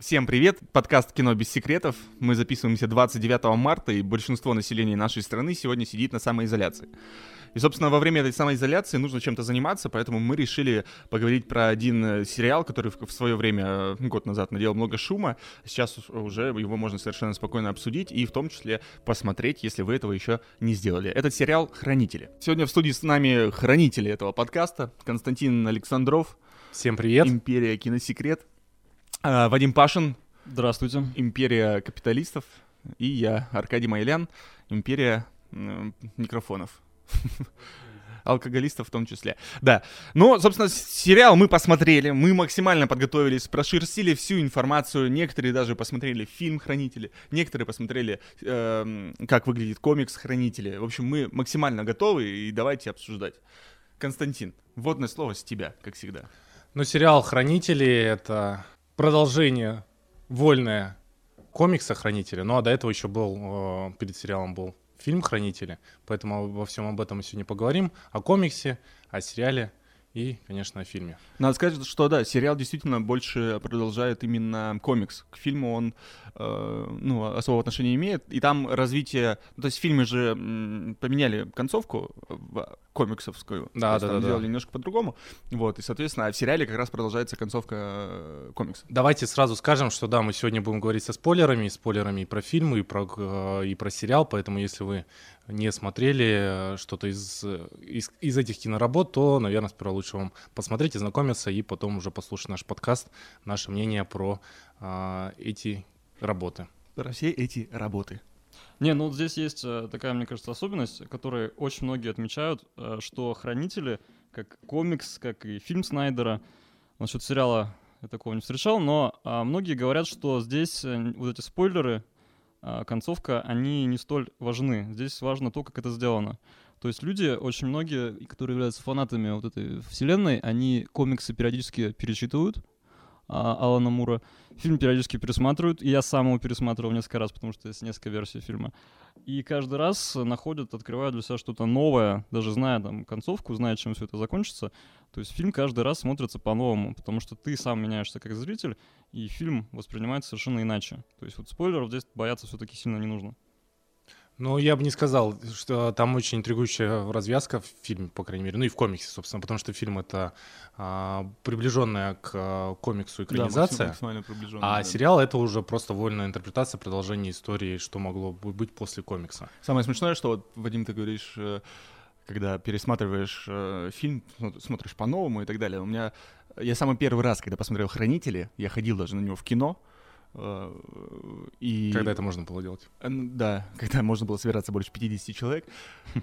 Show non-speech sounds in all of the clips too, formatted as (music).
Всем привет! Подкаст «Кино без секретов». Мы записываемся 29 марта, и большинство населения нашей страны сегодня сидит на самоизоляции. И, собственно, во время этой самоизоляции нужно чем-то заниматься, поэтому мы решили поговорить про один э, сериал, который в, свое время, э, год назад, наделал много шума. Сейчас уже его можно совершенно спокойно обсудить и в том числе посмотреть, если вы этого еще не сделали. Этот сериал «Хранители». Сегодня в студии с нами хранители этого подкаста. Константин Александров. Всем привет. Империя киносекрет. А, Вадим Пашин. Здравствуйте. Империя капиталистов. И я, Аркадий Майлян. Империя микрофонов. (laughs) Алкоголистов в том числе. Да. Ну, собственно, сериал мы посмотрели, мы максимально подготовились, прошерстили всю информацию. Некоторые даже посмотрели фильм «Хранители», некоторые посмотрели, эм, как выглядит комикс «Хранители». В общем, мы максимально готовы, и давайте обсуждать. Константин, вводное слово с тебя, как всегда. Ну, сериал «Хранители» — это продолжение вольное комикса «Хранители». Ну, а до этого еще был, э, перед сериалом был фильм «Хранители», поэтому обо всем об этом мы сегодня поговорим. О комиксе, о сериале и, конечно, о фильме. Надо сказать, что да, сериал действительно больше продолжает именно комикс. К фильму он э, ну, особого отношения имеет. И там развитие... Ну, то есть в фильме же м, поменяли концовку в комиксовскую. Да, да, да, сделали да. немножко по-другому. Вот, и, соответственно, а в сериале как раз продолжается концовка э, комикса. Давайте сразу скажем, что да, мы сегодня будем говорить со спойлерами, и спойлерами и про фильм, и про, э, и про сериал, поэтому если вы не смотрели э, что-то из, э, из, из этих киноработ, то, наверное, сперва лучше вам посмотреть, ознакомиться и потом уже послушать наш подкаст, наше мнение про а, эти работы. Про все эти работы. Не, ну вот здесь есть э, такая, мне кажется, особенность, которую очень многие отмечают, э, что «Хранители», как комикс, как и фильм Снайдера, насчет сериала я такого не встречал, но а, многие говорят, что здесь э, вот эти спойлеры, концовка, они не столь важны. Здесь важно то, как это сделано. То есть люди, очень многие, которые являются фанатами вот этой вселенной, они комиксы периодически перечитывают, а, Алана Мура. Фильм периодически пересматривают, и я сам его пересматривал несколько раз, потому что есть несколько версий фильма. И каждый раз находят, открывают для себя что-то новое, даже зная там концовку, зная, чем все это закончится. То есть фильм каждый раз смотрится по-новому, потому что ты сам меняешься как зритель, и фильм воспринимается совершенно иначе. То есть вот спойлеров здесь бояться все-таки сильно не нужно. Ну, я бы не сказал, что там очень интригующая развязка в фильме, по крайней мере, ну и в комиксе, собственно, потому что фильм это а, приближенная к а, комиксу экранизация, Да, максимально а да. сериал это уже просто вольная интерпретация, продолжение истории, что могло бы быть после комикса. Самое смешное, что вот, Вадим, ты говоришь, э, когда пересматриваешь э, фильм, ну, смотришь по-новому и так далее. У меня... Я самый первый раз, когда посмотрел «Хранители», я ходил даже на него в кино, и... Когда это можно было делать? Э, ну, Да, когда можно было собираться больше 50 человек.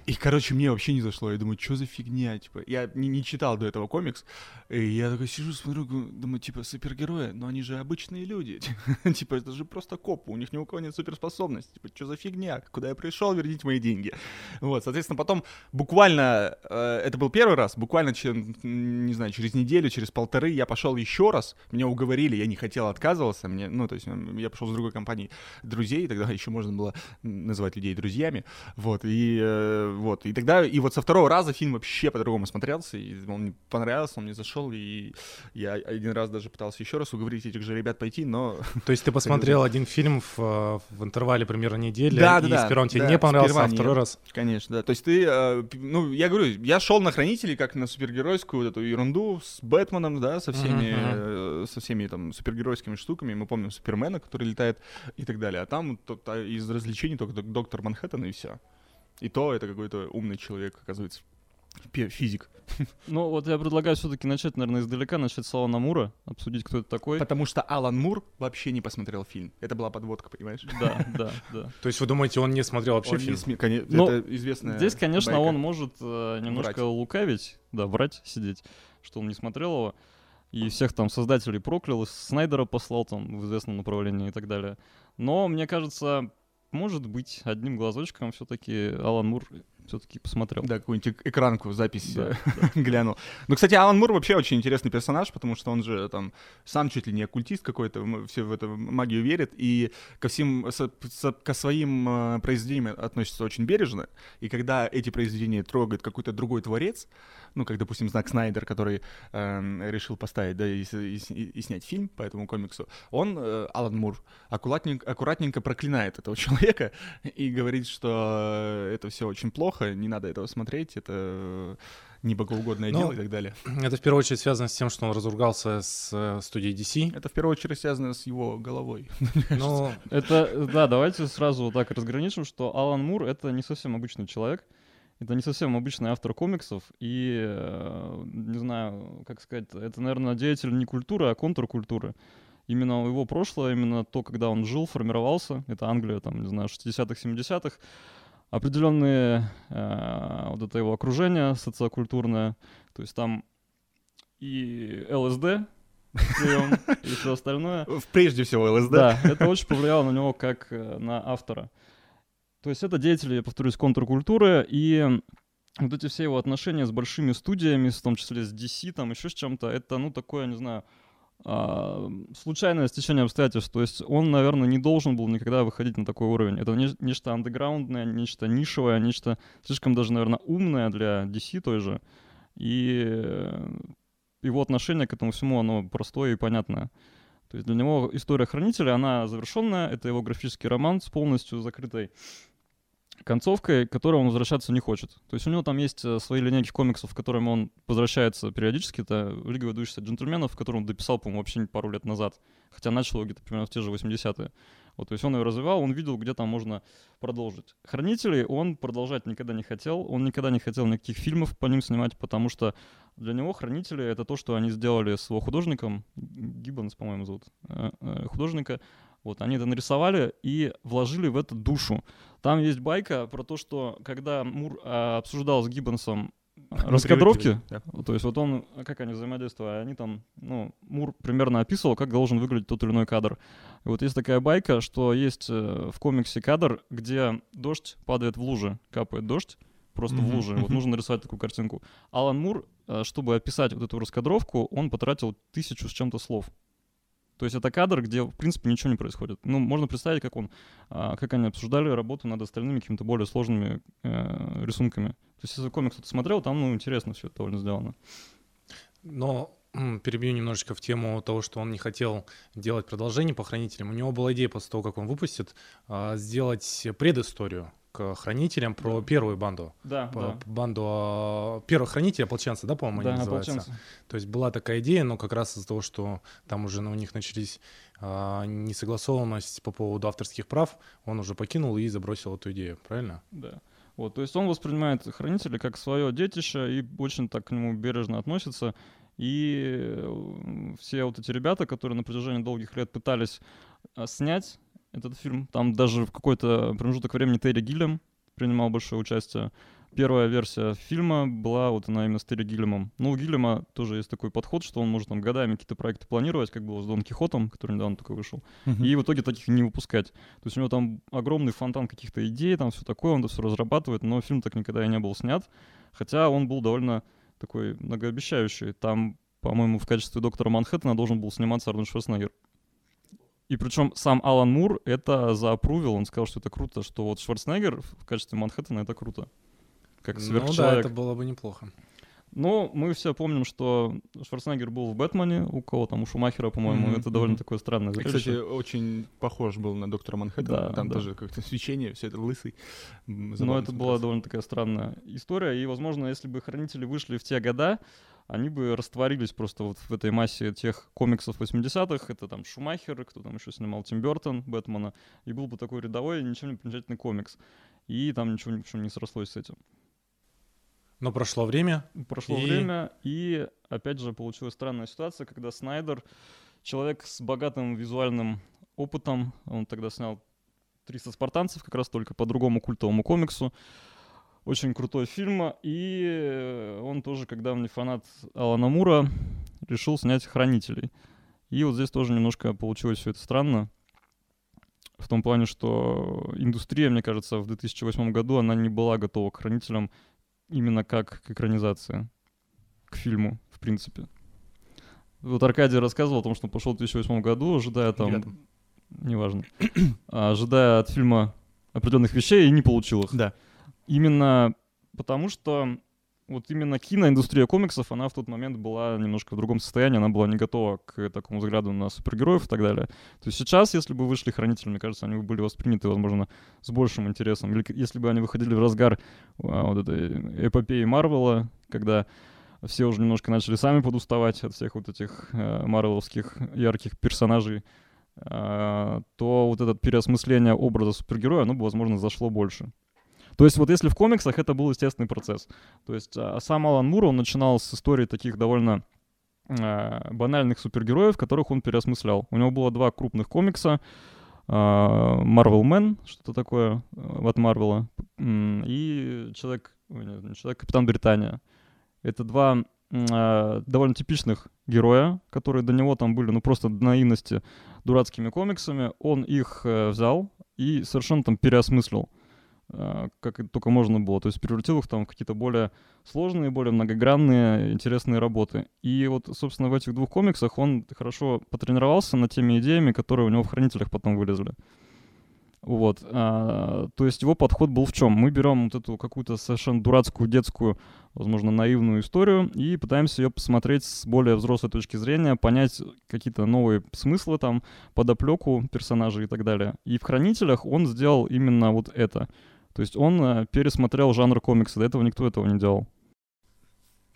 И, короче, мне вообще не зашло. Я думаю, что за фигня? Типа, я не, не читал до этого комикс. И я такой сижу, смотрю, думаю, типа, супергерои, но они же обычные люди. (laughs) Типа, это же просто копы, у них ни у кого нет суперспособностей. Типа, что за фигня? Куда я пришел, верните мои деньги. Вот, соответственно, потом буквально, э, это был первый раз, буквально, не знаю, через неделю, через полторы я пошел еще раз, меня уговорили, я не хотел, отказывался, мне, ну, то есть м, я пошел с другой компанией друзей, тогда (laughs) еще можно было называть людей друзьями, вот, и э, вот, и тогда, и вот со второго раза фильм вообще по-другому смотрелся, и он мне понравился, он мне зашел, и я один раз даже пытался еще раз уговорить этих же ребят пойти, но... (laughs) То есть ты посмотрел один фильм в, э, в интервале примерно недели, Да, и да, сперва он тебе да, не понравился, а второй нет. раз... Конечно, да. То есть ты, э, ну, я говорю, я шел на хранителей как на супергеройскую вот эту ерунду с Бэтменом, да, со всеми, э, со всеми там супергеройскими штуками. Мы помним Супермена, который летает и так далее. А там то- то из развлечений только док- доктор Манхэттен и все. И то это какой-то умный человек, оказывается, физик. (laughs) Ну вот я предлагаю все-таки начать, наверное, издалека, начать с Алана Мура, обсудить, кто это такой. Потому что Алан Мур вообще не посмотрел фильм. Это была подводка, понимаешь? (laughs) Да, да, да. (laughs) То есть вы думаете, он не смотрел вообще Он не фильм? сме- коне- Ну, это известная Здесь, конечно, байка. он может э, немножко Врать. лукавить, да, врать, сидеть, что он не смотрел его. И всех там создателей проклял, и Снайдера послал там в известном направлении и так далее. Но, мне кажется, может быть, одним глазочком все-таки Алан Мур все-таки посмотрел. Да, какую-нибудь эк- экранку, запись Да, э, (laughs) глянул. Ну, кстати, Алан Мур вообще очень интересный персонаж, потому что он же там сам чуть ли не оккультист какой-то, все в эту магию верит, и ко всем, со- со- ко своим э, произведениям относится очень бережно, и когда эти произведения трогает какой-то другой творец, ну, как, допустим, Знак Снайдер, который эм, решил поставить, да, и, и и- и снять фильм по этому комиксу, он, э, Алан Мур, аккуратненько, аккуратненько проклинает этого (laughs) человека и говорит, что это все очень плохо, не надо этого смотреть, это э, не богоугодное Ну, дело и так далее. Это в первую очередь связано с тем, что он разругался с э, студией DC. Это в первую очередь связано с его головой. (laughs) Но Это, да, давайте сразу вот так разграничим, что Алан Мур — это не совсем обычный человек, это не совсем обычный автор комиксов, и, э, не знаю, как сказать, это, наверное, деятель не культуры, а контркультуры. Именно его прошлое, именно то, когда он жил, формировался, это Англия, там, не знаю, 60-х, 70-х, определенные э, вот это его окружение социокультурное, то есть там и ЛСД, прием, и все остальное. (laughs) Прежде всего ЛСД. Да, это очень повлияло на него как э, на автора. То есть это деятели, я повторюсь, контркультуры, и вот эти все его отношения с большими студиями, в том числе с DC, там еще с чем-то, это, ну, такое, не знаю, случайное стечение обстоятельств. То есть он, наверное, не должен был никогда выходить на такой уровень. Это не- нечто андеграундное, нечто нишевое, нечто слишком даже, наверное, умное для DC той же. И э, его отношение к этому всему, оно простое и понятное. То есть для него история хранителя, она завершенная, это его графический роман с полностью закрытой концовкой, к которой он возвращаться не хочет. То есть у него там есть э, свои линейки комиксов, к которым он возвращается периодически. Это «Лига выдающихся джентльменов», в котором он дописал, по-моему, вообще пару лет назад. Хотя начал его где-то примерно в те же 80-е. Вот, то есть он ее развивал, он видел, где там можно продолжить. «Хранителей» он продолжать никогда не хотел. Он никогда не хотел никаких фильмов по ним снимать, потому что для него «Хранители» — это то, что они сделали с его художником. Гиббонс, по-моему, зовут э, э, художника. Вот, они это нарисовали и вложили в это душу. Там есть байка про то, что когда Мур а, обсуждал с Гиббонсом а, раскадровки, Да. то есть вот он, как они взаимодействовали, они там, ну, Мур примерно описывал, как должен выглядеть тот или иной кадр. И вот есть такая байка, что есть э, в комиксе кадр, где дождь падает в луже, капает дождь, просто в Мгм, луже. Вот нужно нарисовать такую картинку. Алан Мур, э, чтобы описать вот эту раскадровку, он потратил тысячу с чем-то слов. То есть это кадр, где, в принципе, ничего не происходит. Ну, можно представить, как он, а, как они обсуждали работу над остальными какими-то более сложными э, рисунками. То есть если комикс кто-то смотрел, там, ну, интересно все это довольно сделано. Но перебью немножечко в тему того, что он не хотел делать продолжение по хранителям. У него была идея после того, как он выпустит, а, сделать предысторию к хранителям про первую банду. Да, По- Банду а, первых хранителей, ополченца, да, по-моему, Да, они называются? ополченцы. То есть была такая идея, но как раз из-за того, что там уже ну, у них начались а, несогласованность по поводу авторских прав, он уже покинул и забросил эту идею, правильно? Да. Вот, то есть он воспринимает хранителя как свое детище и очень так к нему бережно относится. И э, все вот эти ребята, которые на протяжении долгих лет пытались а, снять этот фильм, там даже в какой-то промежуток времени Терри Гиллем принимал большое участие. Первая версия фильма была вот она именно с Терри Гиллемом. Ну, у Гиллема тоже есть такой подход, что он может там годами какие-то проекты планировать, как было с Дон Кихотом, который недавно только вышел и в итоге таких не выпускать. То есть у него там огромный фонтан каких-то идей, там все такое, он это все разрабатывает, но фильм так никогда и не был снят, хотя он был довольно такой многообещающий. Там, по-моему, в качестве доктора Манхэттена должен был сниматься Арнольд Шварценеггер. И причем сам Алан Мур это заапрувил, он сказал, что это круто, что вот Шварценеггер в качестве Манхэттена это круто. Как Ну да, сверхчеловек. это было бы неплохо. Но мы все помним, что Шварценеггер был в «Бэтмене», у кого там, у Шумахера, по-моему, Мгм, это довольно мгм. такое странное И, зрелище. кстати, очень похож был на доктора Манхэттена. Да, Там да. тоже как-то свечение, все это лысый. М, Но забавно это была смотрелось. довольно такая странная история, и, возможно, если бы хранители вышли в те года, они бы растворились просто вот в этой массе тех комиксов 80-х. Это там Шумахер, кто там еще снимал, Тим Бертон, Бэтмена. И был бы такой рядовой, ничем не примечательный комикс. И там ничего, общем, не срослось с этим. Но прошло время, Прошло И- время, и опять же получилась странная ситуация, когда Снайдер, человек с богатым визуальным опытом, он тогда снял 300 спартанцев, как раз только по другому культовому комиксу. Очень крутой фильм, и э, он тоже, когда мне фанат Алана Мура, решил снять «Хранителей». И вот здесь тоже немножко получилось все это странно. В том плане, что индустрия, мне кажется, в 2008 году она не была готова к хранителям именно как к экранизации, к фильму, в принципе. Вот Аркадий рассказывал о том, что он пошел в 2008 году, ожидая там... Рядом. Неважно. (clears throat) ожидая от фильма определенных вещей и не получил их. Да. Именно потому, что вот именно киноиндустрия комиксов, она в тот момент была немножко в другом состоянии, она была не готова к такому взгляду на супергероев и так далее. То есть сейчас, если бы вышли хранители, мне кажется, они бы были восприняты, возможно, с большим интересом. Или если бы они выходили в разгар а, вот этой эпопеи Марвела, когда все уже немножко начали сами подуставать от всех вот этих э, марвеловских ярких персонажей, а, то вот это переосмысление образа супергероя, оно бы, возможно, зашло больше. То есть вот если в комиксах это был естественный процесс. То есть а, сам Алан Мур, он начинал с истории таких довольно а, банальных супергероев, которых он переосмыслял. У него было два крупных комикса. а, Marvel Man, что-то такое а, от Марвела, и Человек, Человек, Капитан Британия. Это два а, довольно типичных героя, которые до него там были, ну, просто наивности дурацкими комиксами. Он их э, взял и совершенно там переосмыслил как это только можно было. То есть превратил их там в какие-то более сложные, более многогранные, интересные работы. И вот, собственно, в этих двух комиксах он хорошо потренировался над теми идеями, которые у него в «Хранителях» потом вылезли. Вот. а, то есть его подход был в чем? Мы берем вот эту какую-то совершенно дурацкую, детскую, возможно, наивную историю и пытаемся ее посмотреть с более взрослой точки зрения, понять какие-то новые смыслы там, подоплеку персонажей и так далее. И в «Хранителях» он сделал именно вот это. То есть он э, пересмотрел жанр комикса. До этого никто этого не делал.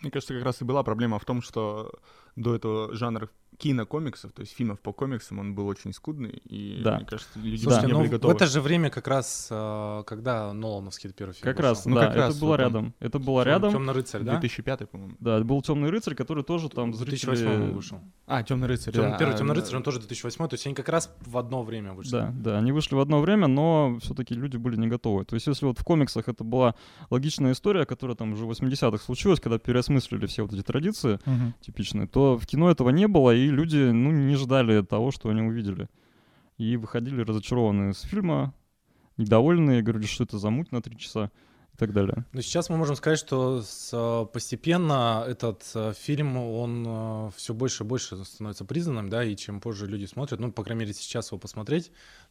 Мне кажется, как раз и была проблема в том, что до этого жанр кинокомиксов, то есть фильмов по комиксам, он был очень скудный, и, Да. мне кажется, люди Да. не ну, были в готовы. это же время как раз, э, когда Нолановский первый фильм Как раз, Ну, да, как раз это было вот он. рядом. Это было рядом. Темный рыцарь, да? 2005, по-моему. Да, был Темный рыцарь, который тоже там В зрители... 2008 вышел. А, Темный рыцарь. Тём- да. Первый Темный рыцарь, он тоже 2008, то есть они как раз в одно время вышли. Да, да, они вышли в одно время, но все-таки люди были не готовы. То есть, если вот в комиксах это была логичная история, которая там уже в 80-х случилась, когда переосмыслили все вот эти традиции Мгм. типичные, то в кино этого не было, и люди, ну, не ждали того, что они увидели. И выходили разочарованные с фильма, недовольные, говорили, что это за муть на три часа и так далее. Но сейчас мы можем сказать, что с, э, постепенно этот э, фильм, он все больше и больше становится признанным, да, и чем позже люди смотрят, ну, по крайней мере, сейчас его посмотреть,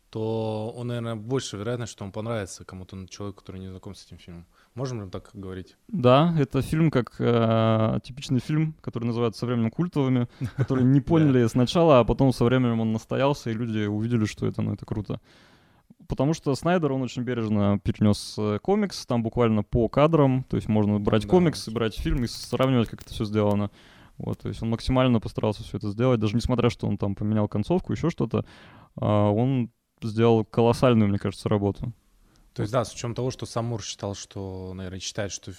то он, наверное, больше вероятность, что он понравится кому-то, ну, человеку, который не знаком с этим фильмом. Можем ли так говорить? Да, это фильм как э, типичный фильм, который называется со временем культовыми, которые не (laughs) поняли сначала, а потом со временем он настоялся, и люди увидели, что это, ну, это круто. Потому что Снайдер, он очень бережно перенес э, комикс, там буквально по кадрам, то есть можно брать да, комикс, очень. брать фильм и сравнивать, как это все сделано. Вот, то есть он максимально постарался все это сделать, даже несмотря, что он там поменял концовку, еще что-то, а, он сделал колоссальную, мне кажется, работу. То есть, да, с учетом того, что сам Мур считал, что, наверное, считает, что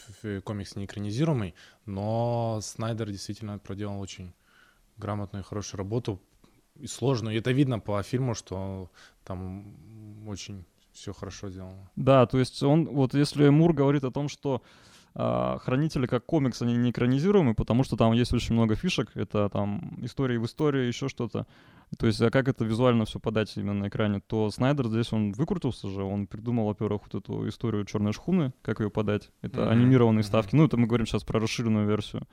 комикс не экранизируемый, но Снайдер действительно проделал очень грамотную и хорошую работу, и сложную. И это видно по фильму, что там очень все хорошо сделано. Да, то есть он, вот если Мур говорит о том, что хранители как комикс, они не экранизируемы, потому что там есть очень много фишек, это там истории в истории, еще что-то. То есть, а как это визуально все подать именно на экране, то Снайдер здесь он выкрутился же, он придумал, во-первых, вот эту историю черной шхуны, как ее подать. Это Мгм, анимированные мгм. ставки. Ну, это мы говорим сейчас про расширенную версию.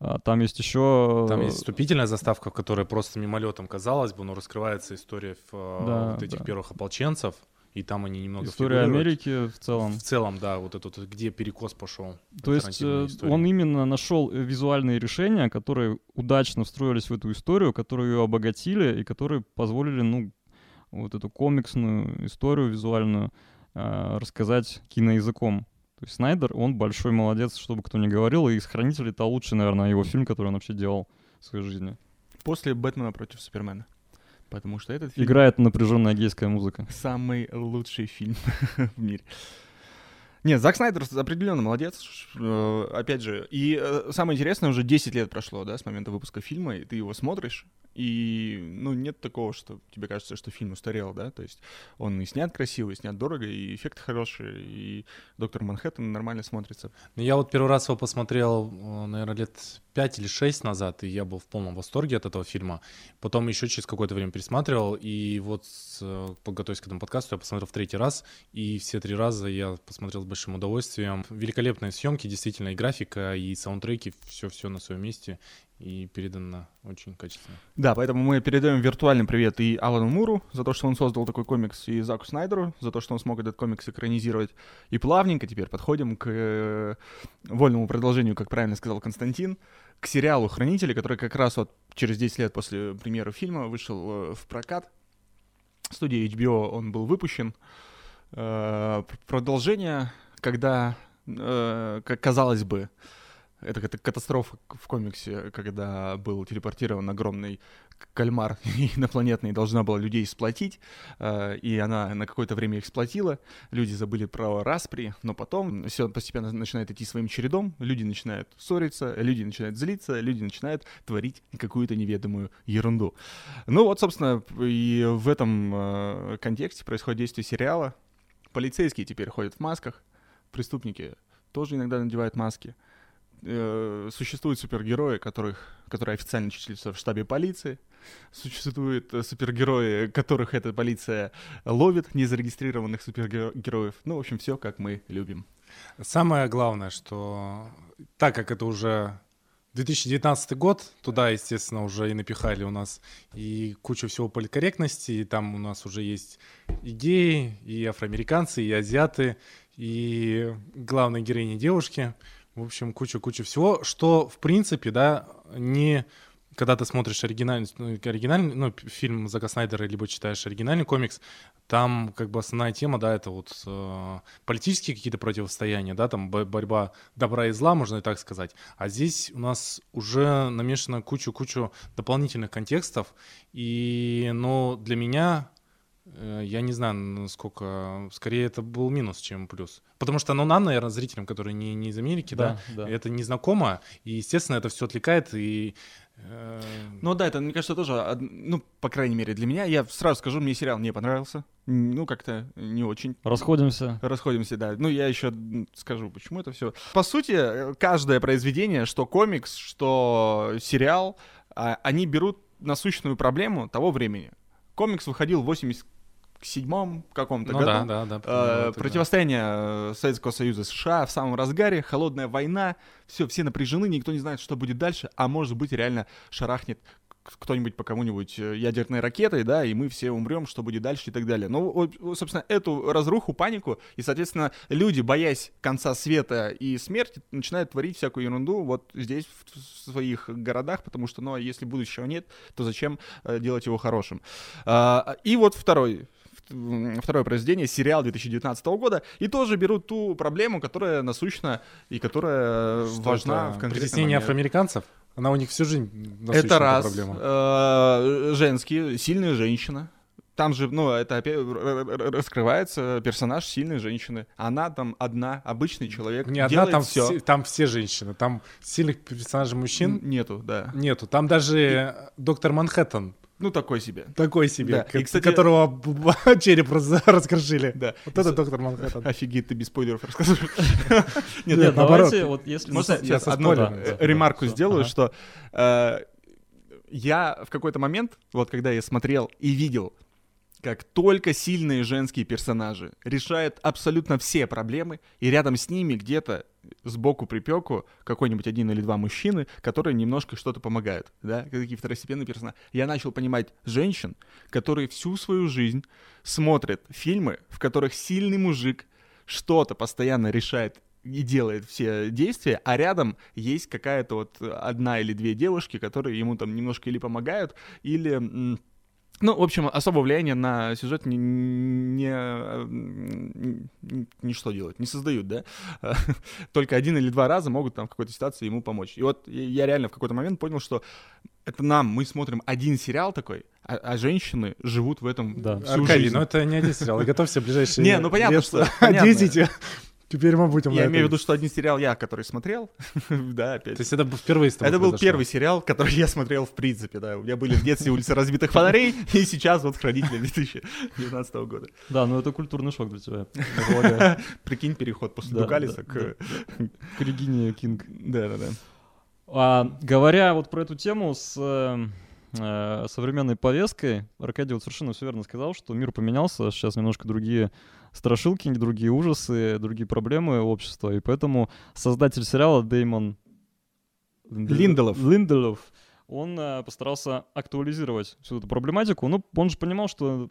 А, там есть еще... Там есть вступительная заставка, в которой просто мимолетом казалось бы, но раскрывается история в, э, Да, вот этих да. первых ополченцев, и там они немного история фигурируют. Америки в целом. В целом, да, вот этот, вот, где перекос пошел. То есть э, истории. он именно нашел э, визуальные решения, которые удачно встроились в эту историю, которые ее обогатили и которые позволили, ну, вот эту комиксную историю визуальную э, рассказать киноязыком. То есть Снайдер, он большой молодец, чтобы кто ни говорил, и из «Хранителей» это лучший, наверное, его фильм, который он вообще делал в своей жизни. После Бэтмена против Супермена. Потому что этот фильм Играет напряженная гейская музыка. самый лучший фильм (laughs) в мире. Нет, Зак Снайдер определенно молодец. Э, Опять же, и э, самое интересное, уже 10 лет прошло, да, с момента выпуска фильма, и ты его смотришь, И, ну, нет такого, что тебе кажется, что фильм устарел, да, то есть он и снят красиво, и снят дорого, и эффекты хорошие, и «Доктор Манхэттен» нормально смотрится. Ну, я вот первый раз его посмотрел, наверное, лет пять или шесть назад, и я был в полном восторге от этого фильма. Потом еще через какое-то время пересматривал, и вот, подготовясь к этому подкасту, я посмотрел в третий раз, и все три раза я посмотрел с большим удовольствием. Великолепные съемки, действительно, и графика, и саундтреки, все-все на своем месте и передано очень качественно. Да, поэтому мы передаем виртуальный привет и Алану Муру за то, что он создал такой комикс, и Заку Снайдеру за то, что он смог этот комикс экранизировать. И плавненько теперь подходим к э, вольному продолжению, как правильно сказал Константин, к сериалу «Хранители», который как раз вот через 10 лет после премьеры фильма вышел э, в прокат. Студия HBO он был выпущен. Э, продолжение, когда, как казалось бы, это, это катастрофа в комиксе, когда был телепортирован огромный кальмар (laughs) инопланетный, должна была людей сплотить, э, и она на какое-то время их сплотила, люди забыли про распри, но потом все постепенно начинает идти своим чередом, люди начинают ссориться, люди начинают злиться, люди начинают творить какую-то неведомую ерунду. Ну вот, собственно, и в этом э, контексте происходит действие сериала. Полицейские теперь ходят в масках, преступники тоже иногда надевают маски — э, существуют супергерои, которых, которые официально числятся в штабе полиции. Существуют э, супергерои, которых эта полиция ловит, незарегистрированных супергероев. Ну, в общем, все, как мы любим. Самое главное, что так как это уже 2019 год, туда, естественно, уже и напихали у нас и кучу всего политкорректности, и там у нас уже есть идеи, и афроамериканцы, и азиаты, и главные героини девушки — в общем, куча-куча всего, что, в принципе, да, не когда ты смотришь оригинальный, ну, оригинальный ну, фильм Зака Снайдера, либо читаешь оригинальный комикс, там как бы основная тема, да, это вот э, политические какие-то противостояния, да, там борьба добра и зла, можно и так сказать. А здесь у нас уже намешано кучу-кучу дополнительных контекстов, и, но для меня я не знаю, насколько... Скорее, это был минус, чем плюс. Потому что, ну, нам, наверное, зрителям, которые не, не из Америки, да, да, да. это незнакомо, и, естественно, это все отвлекает, и... Э... Ну да, это, мне кажется, тоже, ну, по крайней мере, для меня, я сразу скажу, мне сериал не понравился, ну, как-то не очень. Расходимся. Расходимся, да. Ну, я еще скажу, почему это все. По сути, каждое произведение, что комикс, что сериал, а, они берут насущную проблему того времени. Комикс выходил в 80 седьмом каком-то ну, году. Да, да, да. Э, противостояние да. Советского Союза США в самом разгаре, холодная война, все, все напряжены, никто не знает, что будет дальше, а может быть реально шарахнет кто-нибудь по кому-нибудь э, ядерной ракетой, да, и мы все умрем, что будет дальше и так далее. Ну, собственно, эту разруху, панику, и, соответственно, люди, боясь конца света и смерти, начинают творить всякую ерунду вот здесь, в своих городах, потому что, ну, а если будущего нет, то зачем э, делать его хорошим? И вот второй второе произведение, сериал 2019 года, и тоже берут ту проблему, которая насущна и которая Что важна в конкретном Притеснение афроамериканцев? Она у них всю жизнь Это раз. Проблема. Э, женские, сильная женщина. Там же, ну, это опять раскрывается персонаж сильной женщины. Она там одна, обычный человек. Не одна, там все. все. Там все женщины. Там сильных персонажей мужчин. Нету, да. Нету. Там даже и... доктор Манхэттен ну, такой себе. Такой себе, да. и, кстати... которого (laughs) череп раскрошили. Да. Вот это доктор Манхэттен. Офигеть, ты без спойлеров рассказываешь. (laughs) Нет, нет, давайте, вот если... Можно сейчас одну ремарку сделаю, что э, я в какой-то момент, вот когда я смотрел и видел как только сильные женские персонажи решают абсолютно все проблемы, и рядом с ними где-то сбоку припеку какой-нибудь один или два мужчины, которые немножко что-то помогают, да, какие второстепенные персонажи. Я начал понимать женщин, которые всю свою жизнь смотрят фильмы, в которых сильный мужик что-то постоянно решает и делает все действия, а рядом есть какая-то вот одна или две девушки, которые ему там немножко или помогают, или ну, в общем, особого влияния на сюжет не, не, не что делать, не создают, да? (laughs) Только один или два раза могут там в какой-то ситуации ему помочь. И вот я реально в какой-то момент понял, что это нам, мы смотрим один сериал такой, а, а женщины живут в этом да. всю Аркадий, жизнь. но это не один сериал, готовься в ближайшие Не, ну понятно, что... (laughs) 10 Теперь мы будем Я имею в виду, что один сериал я, который смотрел, (laughs) да, опять. То есть это впервые с тобой Это был первый сериал, который я смотрел в принципе, да. У меня были в детстве улицы разбитых фонарей, (laughs) и сейчас вот Хранители 2019 года. Да, ну это культурный шок для тебя. (laughs) Прикинь, переход после да, к... К Регине Кинг. Да-да-да. А, говоря вот про эту тему с э, э, современной повесткой, Аркадий вот совершенно все верно сказал, что мир поменялся, сейчас немножко другие страшилки, другие ужасы, другие проблемы общества, и поэтому создатель сериала Дэймон Линделов. Линделов, он э, постарался актуализировать всю эту проблематику. Ну, он же понимал, что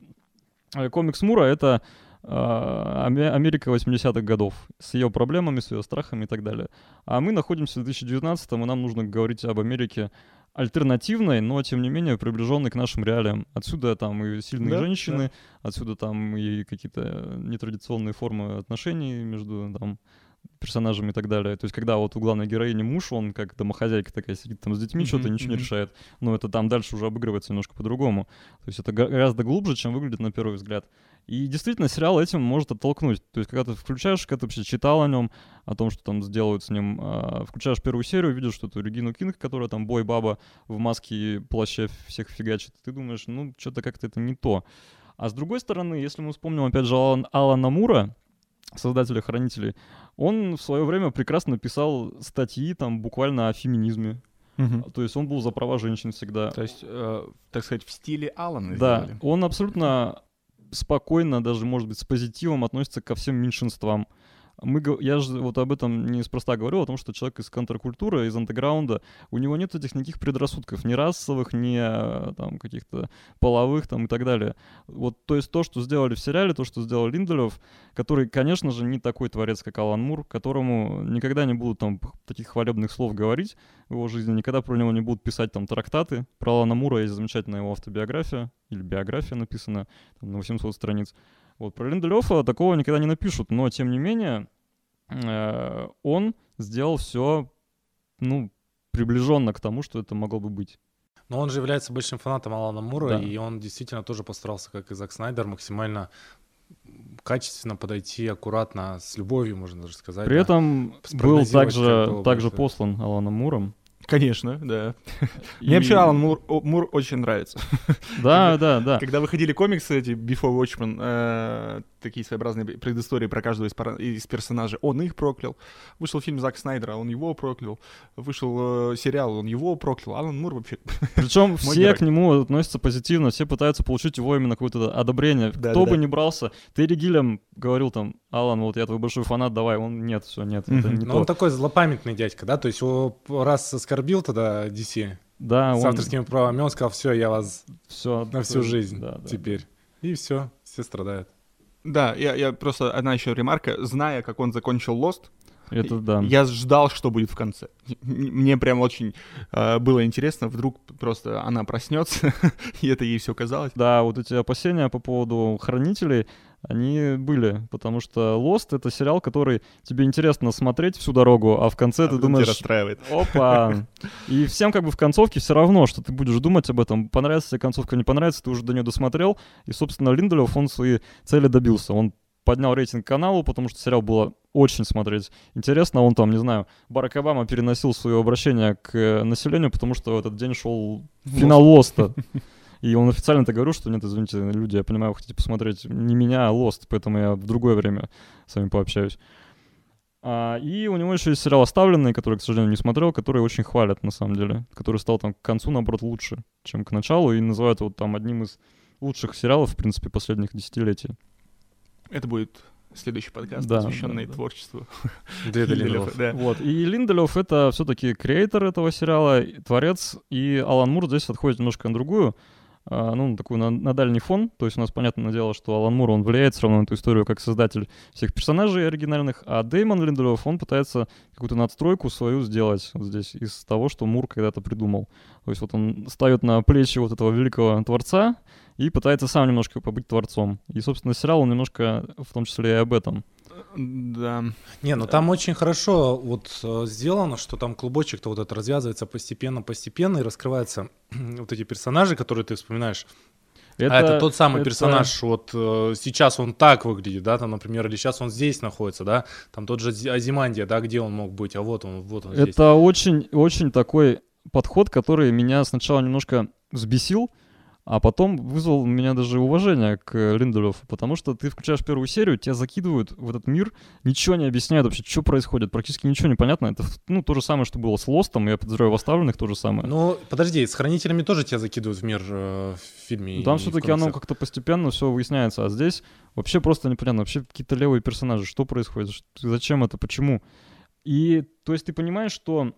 э, комикс Мура — это э, Аме- Америка 80-х годов с ее проблемами, с ее страхами и так далее. А мы находимся в 2019-м, и нам нужно говорить об Америке альтернативной, но тем не менее приближенной к нашим реалиям. Отсюда там и сильные Да, женщины, отсюда там и какие-то нетрадиционные формы отношений между там персонажами и так далее. То есть, когда вот у главной героини муж, он как домохозяйка такая сидит там с детьми, Мгм, что-то ничего не мгм. решает. Но это там дальше уже обыгрывается немножко по-другому. То есть это гораздо глубже, чем выглядит на первый взгляд. И действительно, сериал этим может оттолкнуть. То есть, когда ты включаешь, когда ты вообще читал о нем, о том, что там сделают с ним, а, включаешь первую серию, видишь, что это Регину Кинг, которая там бой-баба в маске и плаще всех фигачит. Ты думаешь, ну, что-то как-то это не то. А с другой стороны, если мы вспомним, опять же, Алан, Алана Мура, создателя «Хранителей», он в свое время прекрасно писал статьи там буквально о феминизме. То есть он был за права женщин всегда. То есть, э, так сказать, в стиле Алана Да, сделали. он абсолютно спокойно, даже, может быть, с позитивом относится ко всем меньшинствам. Мы, я же вот об этом неспроста говорю, о том, что человек из контркультуры, из андеграунда, у него нет этих никаких предрассудков, ни расовых, ни э, там каких-то половых там и так далее. Вот, то есть то, что сделали в сериале, то, что сделал Линделев, который, конечно же, не такой творец, как Алан Мур, которому никогда не будут там таких хвалебных слов говорить в его жизни, никогда про него не будут писать там трактаты. Про Алана Мура есть замечательная его автобиография, или биография написана там, на 800 страниц. Вот про Линделёфа такого никогда не напишут, но тем не менее э, он сделал все, ну, приближенно к тому, что это могло бы быть. Но он же является большим фанатом Алана Мура, Да. и он действительно тоже постарался, как и Зак Снайдер, максимально качественно подойти, аккуратно, с любовью, можно даже сказать. При да. этом был также, также послан Аланом Муром. Конечно, да. И- (laughs) Мне вообще Алан Мур, Мур очень нравится. Да, да, да. Когда выходили комиксы эти Before Watchmen, э, такие своеобразные предыстории про каждого из, пара- из персонажей, он их проклял. Вышел фильм Зак Снайдера, он его проклял. Вышел э, сериал, он его проклял. Алан Мур вообще... (laughs) Причем все герой. к нему относятся позитивно, все пытаются получить его именно какое-то одобрение. Да, Кто да, бы да. ни брался, Терри Гиллем говорил там, Алан, вот я твой большой фанат, давай. Он, нет, все, нет, это Мгм. не Но то. он такой злопамятный дядька, да, то есть его раз оскорбил тогда DC Да, с он авторскими правами, он сказал, все, я вас все на всю жизнь да, да. теперь. И все, все страдают. Да, я, я просто одна еще ремарка. Зная, как он закончил Lost, Это да. я ждал, что будет в конце. Мне прям очень э, было интересно, вдруг просто она проснется, (laughs) и это ей все казалось. Да, вот эти опасения по поводу хранителей, они были, потому что Lost — это сериал, который тебе интересно смотреть всю дорогу, а в конце А ты думаешь, расстраивает. опа. И всем как бы в концовке все равно, что ты будешь думать об этом. Понравится тебе концовка, не понравится, ты уже до нее досмотрел. И, собственно, Линделев, он свои цели добился. Он поднял рейтинг каналу, потому что сериал было очень смотреть интересно. Он там, не знаю, Барак Обама переносил свое обращение к э, населению, потому что в этот день шел финал Лоста. (laughs) И он официально это говорил, что нет, извините, люди, я понимаю, вы хотите посмотреть не меня, а Лост, поэтому я в другое время с вами пообщаюсь. А, и у него еще есть сериал «Оставленный», который, к сожалению, не смотрел, который очень хвалят, на самом деле. Который стал там к концу, наоборот, лучше, чем к началу, и называют его там одним из лучших сериалов, в принципе, последних десятилетий. Это будет следующий подкаст, Да, посвященный да, да. творчеству. (laughs) Дэвида Линделёфа, да. Вот. И Линделев — это все-таки креатор этого сериала, творец, и Алан Мур здесь отходит немножко на другую, ну, на такую на, на дальний фон. То есть у нас, понятное дело, что Алан Мур, он влияет все равно на эту историю как создатель всех персонажей оригинальных, а Дэймон Линделев, он пытается какую-то надстройку свою сделать вот здесь из того, что Мур когда-то придумал. То есть вот он ставит на плечи вот этого великого творца и пытается сам немножко побыть творцом. И, собственно, сериал, он немножко в том числе и об этом. Да. Не, ну там очень хорошо вот э, сделано, что там клубочек-то вот это развязывается постепенно-постепенно и раскрываются (clears throat) вот эти персонажи, которые ты вспоминаешь. а это тот самый это- персонаж, вот э, сейчас он так выглядит, да, там, например, или сейчас он здесь находится, да, там тот же Ази- Азимандия, да, где он мог быть, а вот он, вот он здесь. Это очень, очень такой подход, который меня сначала немножко взбесил, а потом вызвал у меня даже уважение к Линделёфу, потому что ты включаешь первую серию, тебя закидывают в этот мир, ничего не объясняют вообще, что происходит, практически ничего не понятно. Это, ну, то же самое, что было с Лостом, я подозреваю, в «Оставленных» то же самое. Ну, подожди, с хранителями тоже тебя закидывают в мир э, в фильме. Ну, Там все-таки оно как-то постепенно все выясняется, а здесь вообще просто непонятно, вообще какие-то левые персонажи, что происходит, зачем это, почему. И то есть ты понимаешь, что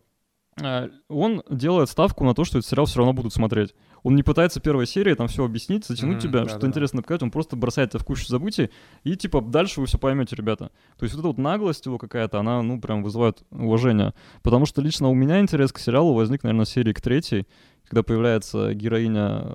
э, он делает ставку на то, что этот сериал все равно будут смотреть. Он не пытается первой серии там все объяснить, затянуть Мгм, тебя, что да-да-да. интересно показать, он просто бросает тебя в кучу забытий, и типа дальше вы все поймете, ребята. То есть вот эта вот наглость его какая-то, она, ну, прям вызывает уважение. Потому что лично у меня интерес к сериалу возник, наверное, серии к третьей, когда появляется героиня...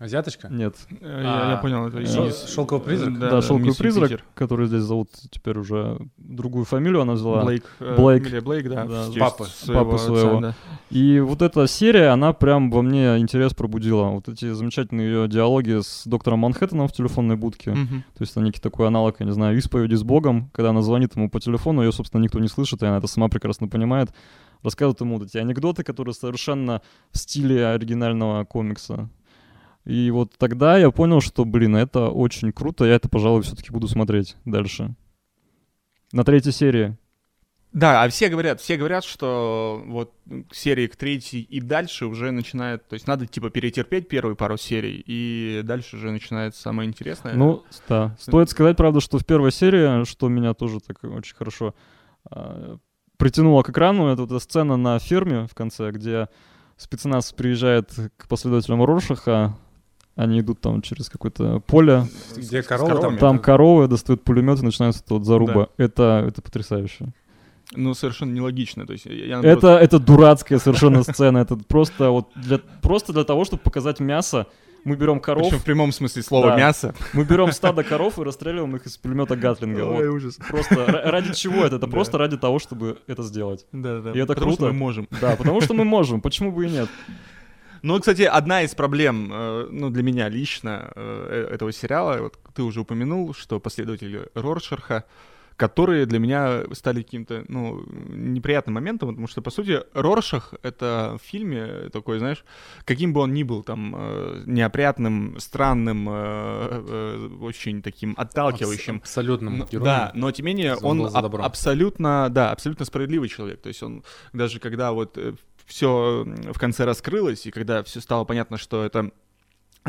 э, Азиаточка? Нет, Э, Я, я А, понял, это Шел- из- Шелковый призрак? Да, «Шелковый мисс призрак», Юпитер. который здесь зовут теперь уже другую фамилию она взяла. Блейк. э, Блейк. фамилия Блейк, да. Да, в честь папы. своего отца, своего. да. И вот эта серия, она прям во мне интерес пробудила. Вот эти замечательные ее диалоги с доктором Манхэттеном в телефонной будке. Мгм. То есть это некий такой аналог, я не знаю, исповеди с Богом, когда она звонит ему по телефону, ее, собственно, никто не слышит, и она это сама прекрасно понимает. Рассказывает ему вот эти анекдоты, которые совершенно в стиле оригинального комикса. И вот тогда я понял, что, блин, это очень круто, я это, пожалуй, все-таки буду смотреть дальше. На третьей серии. Да, а все говорят, все говорят, что вот серии к третьей и дальше уже начинает, то есть надо типа перетерпеть первые пару серий, и дальше уже начинается самое интересное. Ну, да. Стоит сказать, правда, что в первой серии, что меня тоже так очень хорошо а, притянуло к экрану, это вот эта сцена на ферме в конце, где спецназ приезжает к последователям Роршаха, они идут там через какое-то поле, Где с корова там? коровами. там коровы достают пулемет и начинается вот заруба. Это, это потрясающе. ну совершенно нелогично, то есть я, я, наоборот, Это, это дурацкая совершенно сцена. Это просто вот для, просто для того, чтобы показать мясо, мы берем коров, причем в прямом смысле слова Да. мясо. мы берем (laughs) стадо коров и расстреливаем их из пулемета Гатлинга. Вот. Ой, ужас. Просто ра- ради чего это? Это Да. просто ради того, чтобы это сделать. Да, да. И это Потому что круто. мы можем. Да, потому что мы можем, почему бы и нет. Ну, кстати, одна из проблем, э, ну, для меня лично э, э, этого сериала, вот ты уже упомянул, что последователи Роршаха, которые для меня стали каким-то, ну, неприятным моментом, потому что, по сути, Роршах — это в фильме такой, знаешь, каким бы он ни был, там, э, неопрятным, странным, э, э, очень таким отталкивающим, Абс- Абсолютным но- героем. Да, но тем не менее Он аб- абсолютно, да, абсолютно справедливый человек. То есть он даже когда вот все в конце раскрылось и когда все стало понятно, что это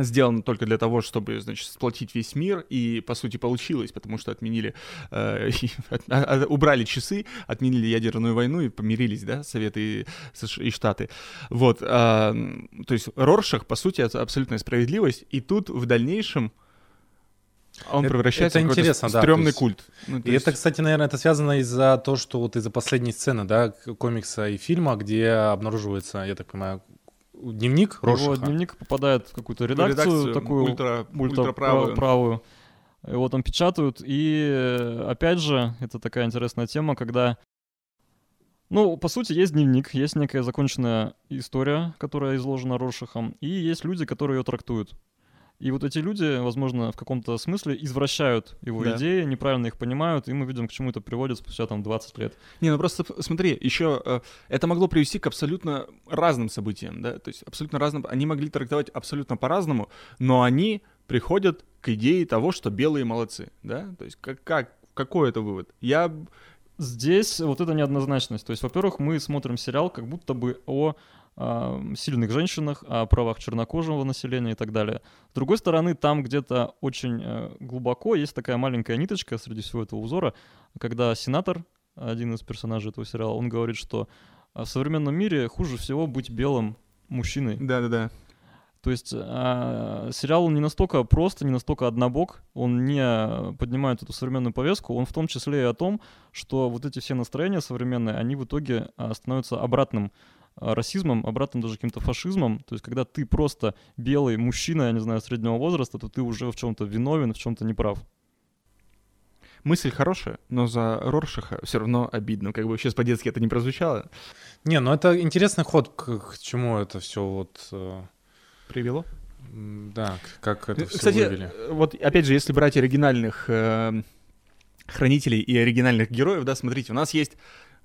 сделано только для того, чтобы, значит, сплотить весь мир, и, по сути, получилось, потому что отменили, э, (laughs) а- а- убрали часы, отменили ядерную войну и помирились, да, Советы и, и Штаты. Вот, м, то есть Роршах, по сути, это абсолютная справедливость, и тут в дальнейшем он Это- превращается это в какой-то интересно, да, стрёмный есть- культ. Ну, И это, есть- кстати, наверное, это связано из-за того, что вот из-за последней сцены, да, комикса и фильма, где обнаруживается, я так понимаю, дневник Его Роршаха. дневник попадает в какую-то редакцию, такую ультра, ультра- ультраправую. правую. Его там печатают. И э, опять же, это такая интересная тема, когда... Ну, по сути, есть дневник, есть некая законченная история, которая изложена Роршахом, и есть люди, которые ее трактуют. И вот эти люди, возможно, в каком-то смысле извращают его Да. идеи, неправильно их понимают, и мы видим, к чему это приводит спустя там 20 лет. Не, ну просто смотри, еще э, это могло привести к абсолютно разным событиям, да, то есть абсолютно разным, они могли трактовать абсолютно по-разному, но они приходят к идее того, что белые молодцы, да, то есть как, как какой это вывод? Я Здесь вот эта неоднозначность. То есть, во-первых, мы смотрим сериал как будто бы о сильных женщинах, о правах чернокожего населения и так далее. С другой стороны, там где-то очень э, глубоко есть такая маленькая ниточка среди всего этого узора, когда сенатор, один из персонажей этого сериала, он говорит, что а, в современном мире хуже всего быть белым мужчиной. да-да-да. То есть а, сериал он не настолько прост, не настолько однобок, он не поднимает эту современную повестку, он в том числе и о том, что вот эти все настроения современные, они в итоге а, становятся обратным расизмом, обратным даже каким-то фашизмом. То есть когда ты просто белый мужчина, я не знаю, среднего возраста, то ты уже в чем-то виновен, в чем-то неправ. Мысль хорошая, но за Роршаха все равно обидно, как бы сейчас по-детски это не прозвучало. Не, ну это интересный ход, к, к чему это все вот... э, Привело? Да, как это все Кстати, вывели. э, вот опять же, если брать оригинальных э, хранителей и оригинальных героев, да, смотрите, у нас есть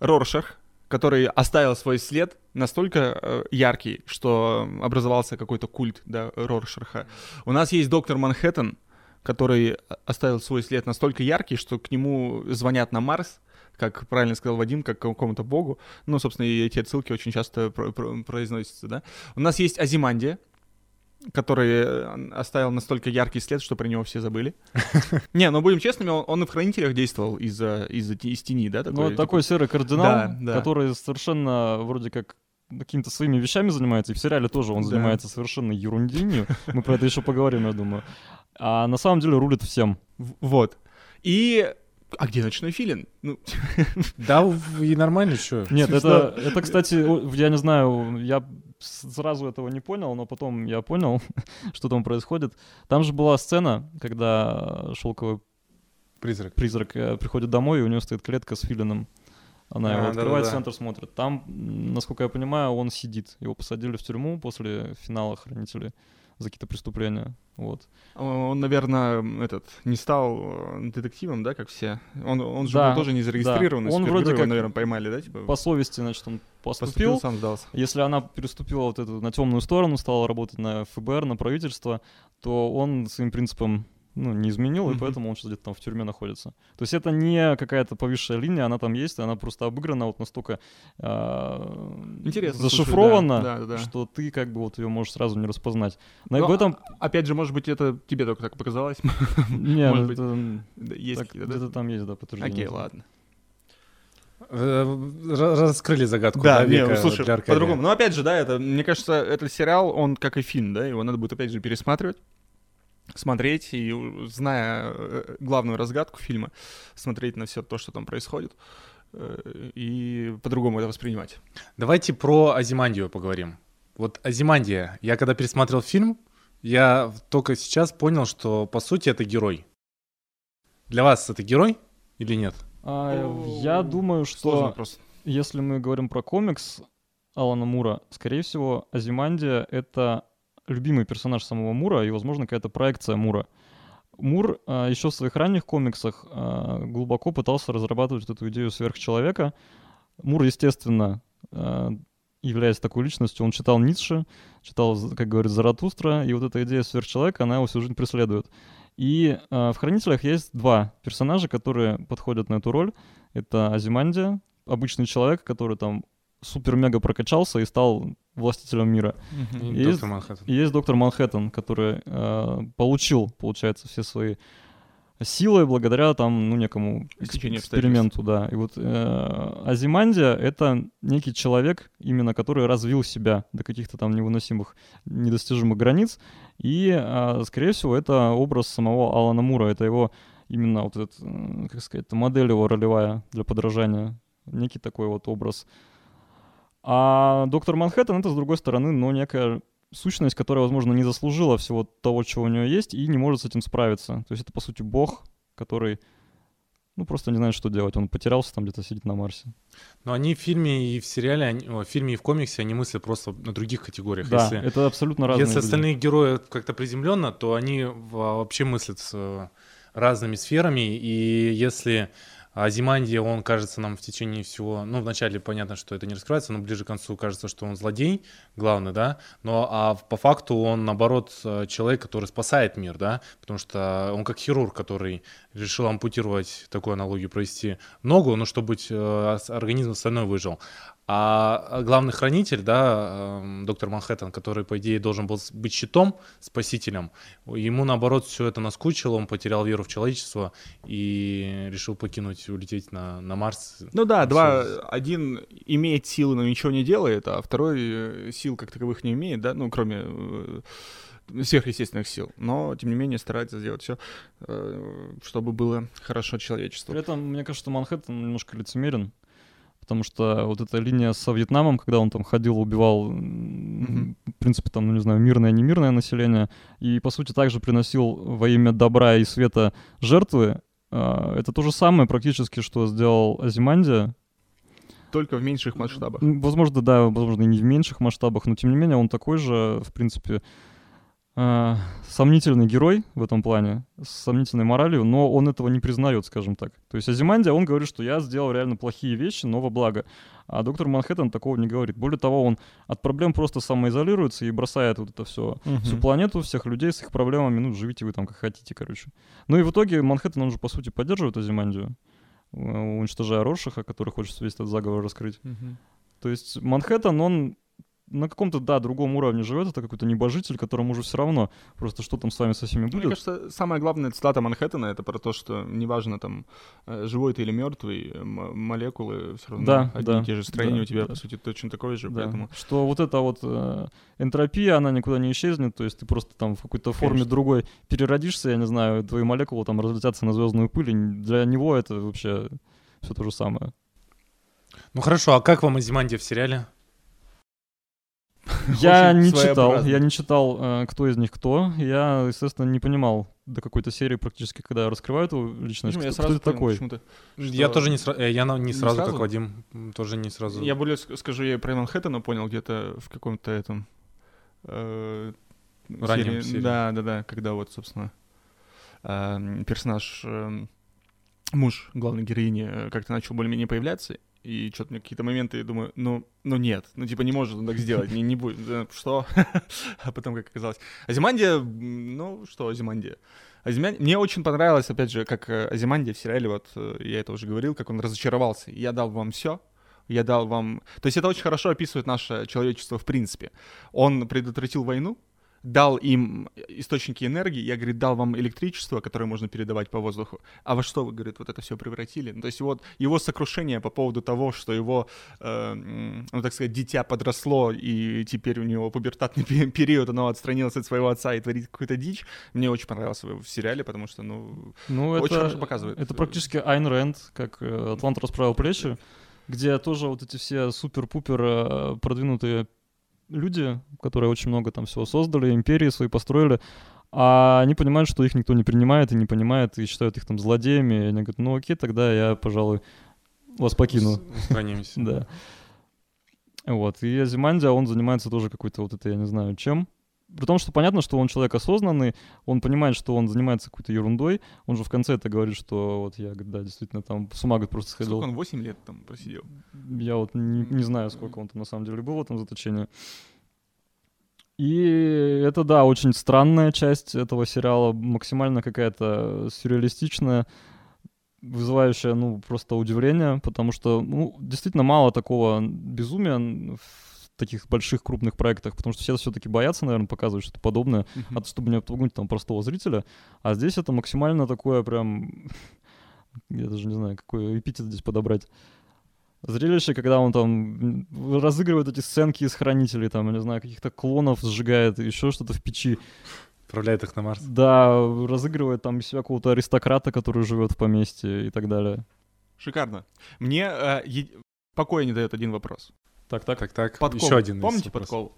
Роршах, который оставил свой след настолько э, яркий, что образовался какой-то культ, да, Роршаха. У нас есть доктор Манхэттен, который оставил свой след настолько яркий, что к нему звонят на Марс, как правильно сказал Вадим, как какому-то богу. Ну, собственно, и эти отсылки очень часто про- про- произносятся, да. У нас есть Азимандия, который э, оставил настолько яркий след, что про него все забыли. (laughs) Не, ну будем честными, он, он и в Хранителях действовал из-за из, из тени, да? Ну, это типа- такой серый кардинал, Да, да. который совершенно вроде как какими-то своими вещами занимается, и в сериале тоже он Да. занимается совершенно ерундинью. Мы про это еще поговорим, я думаю. А на самом деле рулит всем. Вот. И... А где ночной филин? Ну, (laughs) Да, и нормально, что. Нет, это, это, кстати, я не знаю, я сразу этого не понял, но потом я понял, (laughs) что там происходит. Там же была сцена, когда шелковый Призрак. призрак э, приходит домой, и у него стоит клетка с филином. Она А, его открывает, да-да-да. центр смотрит. Там, насколько я понимаю, он сидит. Его посадили в тюрьму после финала «Хранителей» за какие-то преступления. Вот. он, наверное, этот, не стал э, детективом, да, как все? Он, он же Да, был тоже не зарегистрированный да. Он вроде его, как наверное, поймали, да? Типа, По совести, значит, он поступил, поступил. сам сдался. Если она переступила вот эту на темную сторону, стала работать на ФБР, на правительство, то он своим принципам ну, не изменил, и поэтому он сейчас где-то там в тюрьме находится. То есть это не какая-то повисшая линия, она там есть, она просто обыграна вот настолько а, Интересно, слушай, зашифрована, да, да, да. что ты как бы вот ее можешь сразу не распознать. Но Ну, в этом Опять же, может быть, это тебе только так показалось? не, может ну, быть, это, Да, Есть так, да? где-то там есть, да, подтверждение. Окей, ладно. Э, ра- Раскрыли загадку. Да, не, века ну, слушай, по-другому. Но опять же, да, это, мне кажется, этот сериал, он как и фильм, да, его надо будет опять же пересматривать, смотреть и, у- зная э, главную разгадку фильма, смотреть на все то, что там происходит, э, и по-другому это воспринимать. Давайте про Азимандию поговорим. Вот Азимандия. Я когда пересмотрел фильм, я только сейчас понял, что по сути это герой. Для вас это герой или нет? А, я думаю, что вопрос. если мы говорим про комикс Алана Мура, скорее всего, Азимандия — это любимый персонаж самого Мура и, возможно, какая-то проекция Мура. Мур а, еще в своих ранних комиксах а, глубоко пытался разрабатывать эту идею сверхчеловека. Мур, естественно, а, являясь такой личностью, он читал Ницше, читал, как говорит, Заратустра, и вот эта идея сверхчеловека, она его всю жизнь преследует. И а, в «Хранителях» есть два персонажа, которые подходят на эту роль. Это Азимандия, обычный человек, который там супер-мега прокачался и стал властителем мира. И Есть- Доктор Манхэттен. И есть доктор Манхэттен, который э, получил, получается, все свои силы благодаря там, ну, некому Стечению эксперименту, да. И вот э, Азимандия — это некий человек, именно который развил себя до каких-то там невыносимых, недостижимых границ. И, э, скорее всего, это образ самого Алана Мура. Это его именно вот этот, как сказать, модель его ролевая для подражания. Некий такой вот образ. А доктор Манхэттен — это, с другой стороны, ну, некая сущность, которая, возможно, не заслужила всего того, чего у нее есть, и не может с этим справиться. То есть это, по сути, бог, который, ну, просто не знает, что делать. Он потерялся там где-то сидит на Марсе. Но они в фильме и в сериале, они- в фильме и в комиксе, они мыслят просто на других категориях. Да, Если, это абсолютно разные если люди. остальные герои как-то приземленно, то они во- вообще мыслят с э, разными сферами. И если Азимандия, он кажется нам в течение всего... Ну, вначале понятно, что это не раскрывается, но ближе к концу кажется, что он злодей, главный, да? Но а по факту он, наоборот, э, человек, который спасает мир, да? Потому что он как хирург, который решил ампутировать, такую аналогию провести, ногу, но чтобы э, организм остальной выжил. А главный хранитель, да, эм, доктор Манхэттен, который, по идее, должен был быть щитом, спасителем, ему, наоборот, все это наскучило, он потерял веру в человечество и решил покинуть, улететь на, на Марс. Ну да, два, один имеет силы, но ничего не делает, а второй э, сил как таковых не имеет, да, ну, кроме э, сверхъестественных сил. Но, тем не менее, старается сделать все, чтобы было хорошо человечеству. При этом, мне кажется, Манхэттен немножко лицемерен, потому что вот эта линия со Вьетнамом, когда он там ходил, убивал, Мгм. в принципе, там, ну не знаю, мирное, немирное население, и, по сути, также приносил во имя добра и света жертвы, а, это то же самое практически, что сделал Азимандия. Только в меньших масштабах. Возможно, да, возможно, и не в меньших масштабах, но, тем не менее, он такой же, в принципе, э, сомнительный герой в этом плане, с сомнительной моралью, но он этого не признает, скажем так. То есть Азимандия, он говорит, что я сделал реально плохие вещи, но во благо. А доктор Манхэттен такого не говорит. Более того, он от проблем просто самоизолируется и бросает вот это все, всю планету, всех людей с их проблемами, ну, живите вы там как хотите, короче. Ну и в итоге Манхэттен, он же, по сути, поддерживает Азимандию, э, уничтожая Роршаха, который хочет весь этот заговор раскрыть. Мгм. То есть Манхэттен, он на каком-то, да, другом уровне живет, это какой-то небожитель, которому уже все равно, просто что там с вами со всеми Мне будет. кажется, самая главная цитата Манхэттена это про то, что неважно там э, живой ты или мертвый, м- молекулы все равно Да, одни да, и те же строения да, у тебя да. по сути точно такое же, Да, поэтому Что вот эта вот э, энтропия, она никуда не исчезнет, то есть ты просто там в какой-то форме Конечно. другой переродишься, я не знаю, твои молекулы там разлетятся на звездную пыль, и для него это вообще все то же самое. Ну хорошо, а как вам Азимандия в сериале? (laughs) Я не читал, я не читал, э, кто из них кто. Я, естественно, не понимал до какой-то серии практически, когда раскрывают его личность. Я кто, сразу кто это понял такой? почему-то. Я Что- тоже не, сра- э, я не Не сразу, сразу? как Вадим, тоже не сразу. Я более ск- скажу, я про Манхэттена понял где-то в каком-то этом э, Раннем серии. Да, да, да, когда вот, собственно, эм, персонаж, эм, муж главной героини э, как-то начал более-менее появляться, и что-то мне какие-то моменты, я думаю, ну, ну нет, ну типа не может он так сделать, не, не будет, что? (laughs) А потом, как оказалось. Азимандия, ну что Азимандия? Азимя- Мне очень понравилось, опять же, как э, Азимандия в сериале, вот э, я это уже говорил, как он разочаровался. Я дал вам все, я дал вам... То есть это очень хорошо описывает наше человечество в принципе. Он предотвратил войну, дал им источники энергии, я, говорит, дал вам электричество, которое можно передавать по воздуху. А во что вы, говорит, вот это все превратили? Ну, то есть вот его сокрушение по поводу того, что его, э, ну, так сказать, дитя подросло, и теперь у него пубертатный пе- период, оно отстранилось от своего отца и творит какую-то дичь, мне очень понравилось в в сериале, потому что, ну, Ну, Очень это, хорошо показывает. Это практически Айн Рэнд, как э, Атлант расправил плечи, где тоже вот эти все супер-пупер э, продвинутые люди, которые очень много там всего создали, империи свои построили, а они понимают, что их никто не принимает и не понимает, и считают их там злодеями, и они говорят, ну окей, тогда я, пожалуй, вас покину. Устранимся. (laughs) Да. Вот. И Азимандия, он занимается тоже какой-то вот это, я не знаю, чем. При том, что понятно, что он человек осознанный, он понимает, что он занимается какой-то ерундой. Он же в конце это говорит, что вот я, говорит, да, действительно, там с ума говорит, просто сходил. сколько он, 8 лет там просидел? Я вот не, не знаю, сколько он там на самом деле был в этом заточении. И это, да, очень странная часть этого сериала, максимально какая-то сюрреалистичная, вызывающая, ну, просто удивление, потому что, ну, действительно мало такого безумия в таких больших крупных проектах, потому что все все-таки боятся, наверное, показывать что-то подобное, Мгм. от, чтобы не отпугнуть там простого зрителя. А здесь это максимально такое прям... (laughs) Я даже не знаю, какой эпитет здесь подобрать. Зрелище, когда он там разыгрывает эти сценки из хранителей, там, я не знаю, каких-то клонов сжигает, еще что-то в печи. Отправляет их на Марс. Да, разыгрывает там из себя какого-то аристократа, который живет в поместье и так далее. Шикарно. Мне э, е- покоя не дает один вопрос. Так, так. Так, так. Подкову. Еще один. Помните подкову?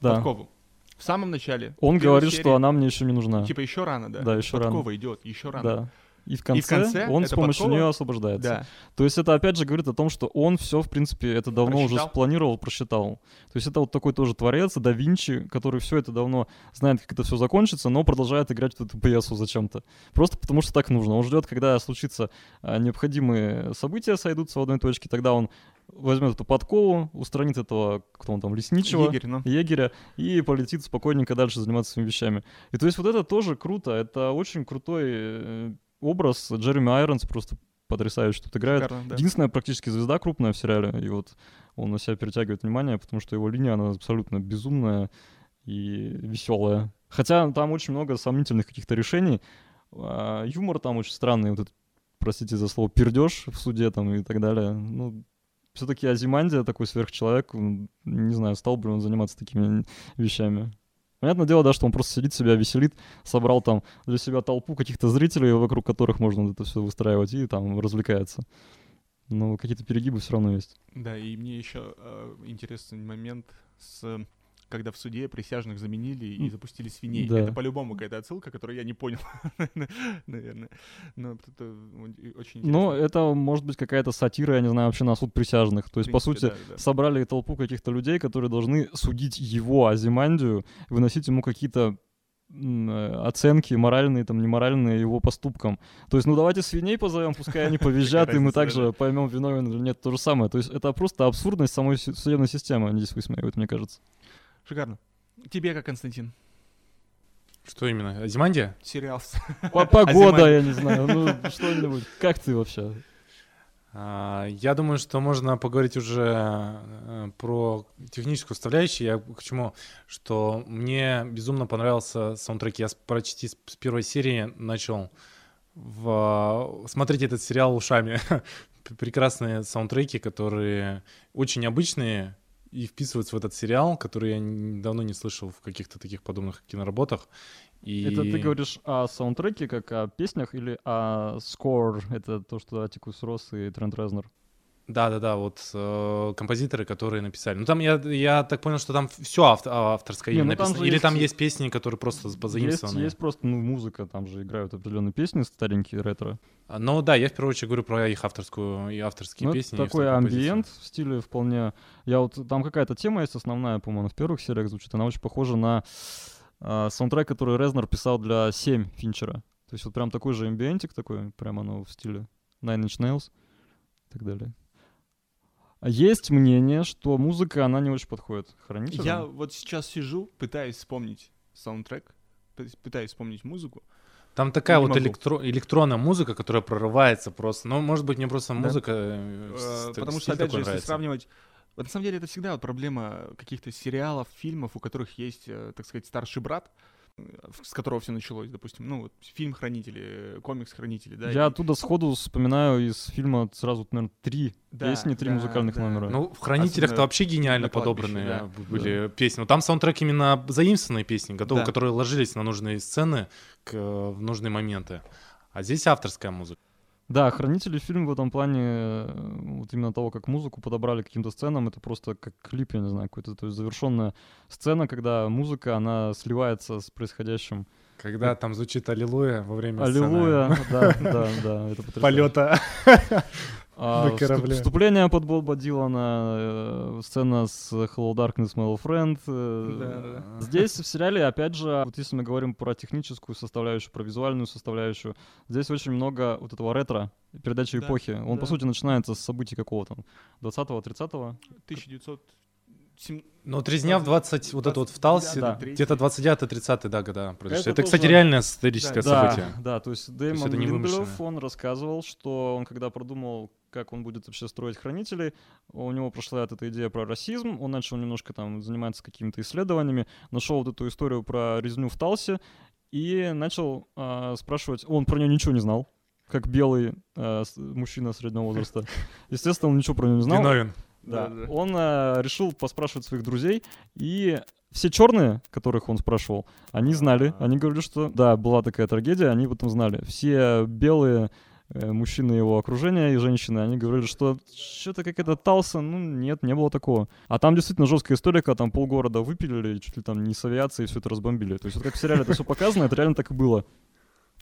Да. Подкову. В самом начале. Он в говорит, серии, что она мне еще не нужна. Типа еще рано, да? Да, еще рано. Подкова идет, еще рано. Да. И в конце, конце он с помощью подкова- нее освобождается. Да. То есть это опять же говорит о том, что он все, в принципе, это давно уже Просчитал. спланировал, просчитал. То есть это вот такой тоже творец, да Винчи, который все это давно знает, как это все закончится, но продолжает играть в эту пьесу зачем-то. Просто потому что так нужно. Он ждет, когда случится а, необходимые события, сойдутся в одной точке, тогда он возьмет эту подкову, устранит этого, кто он там, лесничего, Егерь, ну. егеря и полетит спокойненько дальше заниматься своими вещами. И то есть вот это тоже круто, это очень крутой э, образ. Джереми Айронс просто потрясающе тут играет. Шикарно, да. Единственная практически звезда крупная в сериале, и вот он на себя перетягивает внимание, потому что его линия, она абсолютно безумная и веселая. Хотя там очень много сомнительных каких-то решений. А, юмор там очень странный, вот этот, простите за слово, пердеж в суде там и так далее. Ну, все-таки Азимандия такой сверхчеловек, не знаю, стал бы он заниматься такими вещами. Понятное дело, да, что он просто сидит себя, веселит, собрал там для себя толпу каких-то зрителей, вокруг которых можно это все выстраивать, и там развлекается. Но какие-то перегибы все равно есть. Да, и мне еще э, интересный момент с когда в суде присяжных заменили и запустили свиней. Да. Это по-любому какая-то отсылка, которую я не понял, (laughs) наверное. Но это очень интересно. Ну, это может быть какая-то сатира, я не знаю, вообще на суд присяжных. То есть, В по принципе, сути, да, да. собрали толпу каких-то людей, которые должны судить его, Азимандию, выносить ему какие-то э, оценки моральные, там, неморальные его поступкам. То есть, ну давайте свиней позовем, пускай они повизжат, (laughs) и мы также поймем, виновен или нет, то же самое. То есть это просто абсурдность самой судебной системы, они здесь высмеивают, мне кажется. Шикарно. Тебе как, Константин? Что именно? Азимандия? Сериал. По- Погода, я не знаю, ну что-нибудь. Как ты вообще? А, Я думаю, что можно поговорить уже э, про техническую составляющую. Я к чему? Что мне безумно понравился саундтрек. Я почти с первой серии начал в- смотреть этот сериал ушами. (laughs) Прекрасные саундтреки, которые очень обычные и вписываются в этот сериал, который я давно не слышал в каких-то таких подобных киноработах. И... Это ты говоришь о саундтреке, как о песнях, или о score? Это то, что Атикус Росс и Трент Резнер. Да-да-да, вот э, композиторы, которые написали. Ну там я, я так понял, что там все авторское Не, имя ну, там написано. Или есть- там есть песни, которые просто Есть, позаимствованы. есть просто ну, музыка, там же играют определенные песни, старенькие ретро. А, Ну да, я в первую очередь говорю про их авторскую и авторские Ну, песни. и такой амбиент в стиле вполне... Я вот... Там какая-то тема есть основная, по-моему, в первых сериях звучит. Она очень похожа на а, саундтрек, который Резнер писал для 7 Финчера. То есть вот прям такой же амбиентик такой, прямо оно в стиле Nine Inch Nails и так далее. Есть мнение, что музыка, она не очень подходит хранителям. Я вот сейчас сижу, пытаюсь вспомнить саундтрек, пы- пытаюсь вспомнить музыку. Там такая Не вот могу. электро- электронная музыка, которая прорывается просто. Ну, может быть, мне просто Да. музыка... э, Э, ст- Потому что, опять же, если нравится. сравнивать... Вот на самом деле это всегда вот проблема каких-то сериалов, фильмов, у которых есть, э, так сказать, старший брат, с которого все началось, допустим, ну вот фильм «Хранители», э, комикс «Хранители», да? Я и- оттуда сходу вспоминаю из фильма сразу, наверное, три Да, песни, три да, музыкальных да. номера. Ну, в «Хранителях»-то Особенно вообще гениально подобранные да. были песни. Но там саундтрек именно заимствованные песни, готовы, Да. которые ложились на нужные сцены к, э, в нужные моменты. А здесь авторская музыка. Да, «Хранители» фильм в этом плане, э, вот именно того, как музыку подобрали к каким-то сценам, это просто как клип, я не знаю, какой-то, то есть завершенная сцена, когда музыка, она сливается с происходящим. Когда там звучит «Аллилуйя» во время Аллилуйя, (laughs) да, да, да, это потрясающе. полета. А. Вступление под Боба Дилана, э, сцена с Hello Darkness, My Old Friend. э, Да-да-да. Здесь в сериале, опять же, вот если мы говорим про техническую составляющую, про визуальную составляющую, здесь очень много вот этого ретро, передачи Да, эпохи. Он, по да. сути, начинается с событий какого там, 20-го, 30-го. 1907... Ну, вот резня в 20, вот это вот в Талсе, Да. где-то 29-30 да, года произошло. Это Это, кстати, тоже- реальное историческое Да, событие. да, то есть Дэймон вымышленное. он рассказывал, что он когда продумал, как он будет вообще строить хранителей, у него прошла вот эта идея про расизм, он начал немножко там заниматься какими-то исследованиями, нашел вот эту историю про резню в Талсе и начал а, спрашивать, он про нее ничего не знал, как белый с- мужчина среднего возраста. (laughs) Естественно, он ничего про нее не знал. Виновен. Да. Да-да. Он э, решил поспрашивать своих друзей, и все черные, которых он спрашивал, они знали, они говорили, что да, была такая трагедия, они об этом знали. Все белые э, мужчины его окружения и женщины, они говорили, что что-то какая-то Талса, ну нет, не было такого. А там действительно жесткая история, когда там полгорода выпилили, чуть ли там не с авиацией все это разбомбили. То есть вот как в сериале это все показано, это реально так и было.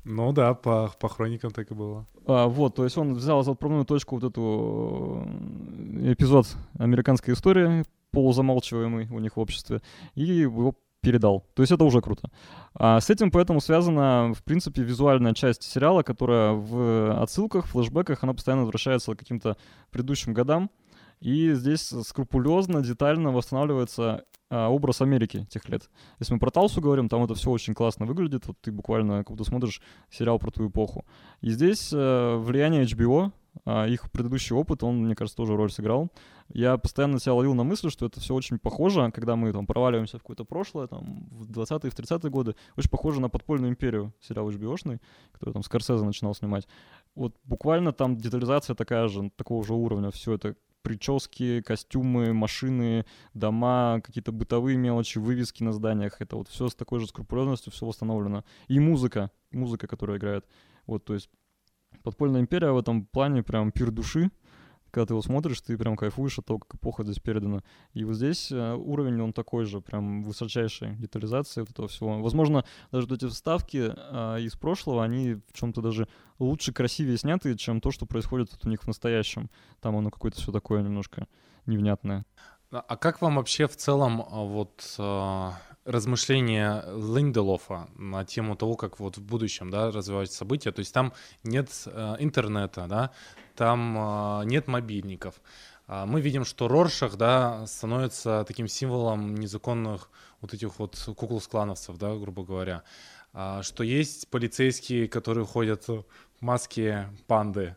Ну да, по, по хроникам так и было. А, вот, то есть он взял за отправную точку вот эту э, эпизод американской истории, полузамалчиваемый у них в обществе, и его передал. То есть это уже круто. А с этим поэтому связана, в принципе, визуальная часть сериала, которая в отсылках, флешбеках, она постоянно возвращается к каким-то предыдущим годам. И здесь скрупулезно, детально восстанавливается а, образ Америки тех лет. Если мы про Талсу говорим, там это все очень классно выглядит. Вот ты буквально как будто смотришь сериал про ту эпоху. И здесь э, влияние HBO, а, их предыдущий опыт, он, мне кажется, тоже роль сыграл. Я постоянно себя ловил на мысли, что это все очень похоже, когда мы там проваливаемся в какое-то прошлое, там, в 20-е, в 30-е годы, очень похоже на «Подпольную империю», сериал HBO-шный, который там Скорсезе начинал снимать. Вот буквально там детализация такая же, такого же уровня. Все это прически, костюмы, машины, дома, какие-то бытовые мелочи, вывески на зданиях. Это вот все с такой же скрупулезностью, все восстановлено. И музыка, музыка, которая играет. Вот, то есть Подпольная империя в этом плане прям пир души. Когда ты его смотришь, ты прям кайфуешь от того, как эпоха здесь передана. И вот здесь э, уровень, он такой же, прям высочайшей детализации вот этого всего. Возможно, даже вот эти вставки а, из прошлого, они в чем-то даже лучше, красивее сняты, чем то, что происходит вот у них в настоящем. Там оно какое-то все такое немножко невнятное. А а как вам вообще в целом а, вот размышления Линделофа на тему того, как вот в будущем, да, развиваются события. То есть там нет э, интернета, да, там э, нет мобильников. А мы видим, что Роршах, да, становится таким символом незаконных вот этих вот куклус-клановцев, да, грубо говоря. А, что есть полицейские, которые ходят в маске панды,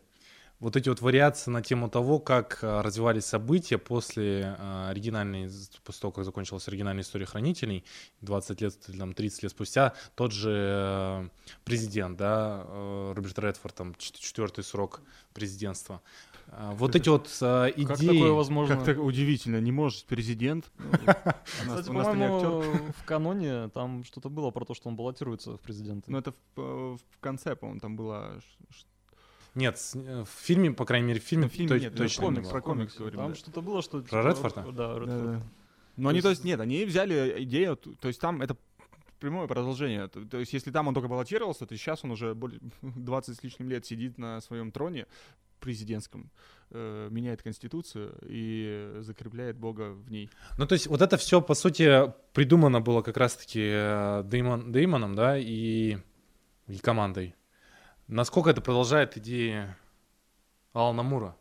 вот эти вот вариации на тему того, как а, развивались события после а, оригинальной, после того, как закончилась оригинальная история хранителей, 20 лет, там, 30 лет спустя, тот же э, президент, да, э, Роберт Редфорд, там, четвертый срок президентства. Вот эти вот а, идеи... Как такое возможно? Как так удивительно, не может президент. Кстати, по-моему, в каноне там что-то было про то, что он баллотируется в президенты. Ну, это в конце, по-моему, там было нет, э, в фильме, по крайней мере, в фильме, в фильме нет, точно комикс, Про комикс говорим. Там да. что-то было, что... Про Редфорда? Да, Редфорд. Да, да. Но они, то есть, нет, они взяли идею, то есть там это прямое продолжение. То есть, если там он только баллотировался, то сейчас он уже 20 (laughs) с лишним лет сидит на своем троне президентском, э, меняет конституцию и закрепляет Бога в ней. Ну, то есть, вот это все, по сути, придумано было как раз-таки э, Деймон, Деймоном, да, и, и командой. Насколько это продолжает идеи Алана Мура?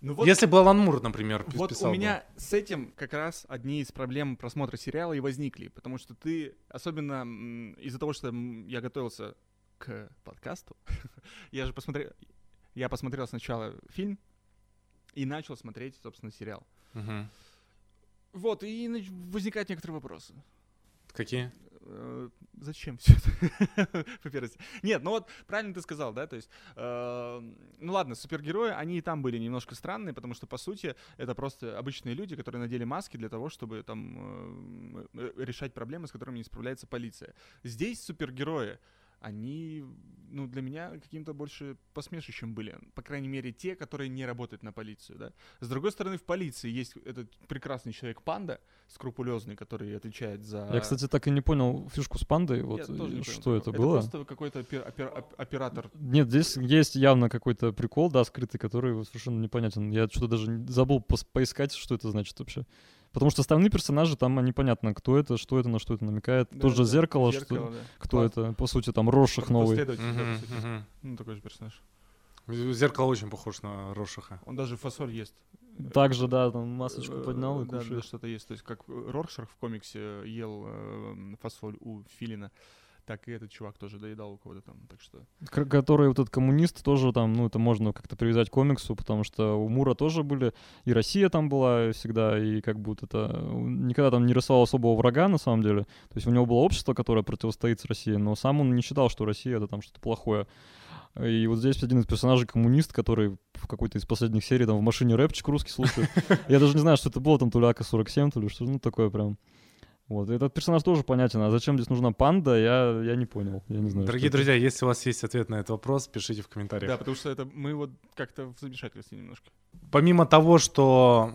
Ну вот, Если бы Алан Мур, например, Вот у меня бы. с этим как раз одни из проблем просмотра сериала и возникли, потому что ты, особенно из-за того, что я готовился к подкасту, (laughs) я же посмотрел, я посмотрел сначала фильм и начал смотреть, собственно, сериал. Угу. Вот, и возникают некоторые вопросы. Какие? Э, зачем все это? (laughs) Нет, ну вот правильно ты сказал, да, то есть, э, ну ладно, супергерои, они и там были немножко странные, потому что, по сути, это просто обычные люди, которые надели маски для того, чтобы там э, решать проблемы, с которыми не справляется полиция. Здесь супергерои, они, ну, для меня каким-то больше посмешищем были. По крайней мере, те, которые не работают на полицию, да. С другой стороны, в полиции есть этот прекрасный человек Панда, скрупулезный, который отвечает за... Я, кстати, так и не понял фишку с Пандой, вот что понял, это, это было. Это просто какой-то опер, опер, оператор. Нет, здесь есть явно какой-то прикол, да, скрытый, который совершенно непонятен. Я что-то даже забыл по поискать, что это значит вообще. Потому что остальные персонажи там непонятно, кто это, что это, на что это намекает. Да, Тоже да, зеркало, зеркало, что да. кто Класс. это, по сути, там Рошах новый. Угу, угу. Ну, такой же персонаж. Зеркало очень похож на Рошаха. Он даже фасоль ест. Также, да, там масочку э, поднял и да, кушает. Да, что-то есть. То есть как Роршах в комиксе ел э, фасоль у Филина так и этот чувак тоже доедал у кого-то там, так что... Который вот этот коммунист тоже там, ну, это можно как-то привязать к комиксу, потому что у Мура тоже были, и Россия там была всегда, и как вот это... Никогда там не рисовал особого врага, на самом деле. То есть у него было общество, которое противостоит с Россией, но сам он не считал, что Россия — это там что-то плохое. И вот здесь один из персонажей коммунист, который в какой-то из последних серий там в машине рэпчик русский слушает. Я даже не знаю, что это было, там то ли АК-47, то ли что, ну такое прям. Вот, этот персонаж тоже понятен, а зачем здесь нужна панда, я, я не понял, я не знаю. Дорогие друзья, это. если у вас есть ответ на этот вопрос, пишите в комментариях. Да, потому что это мы вот как-то в замешательстве немножко. Помимо того, что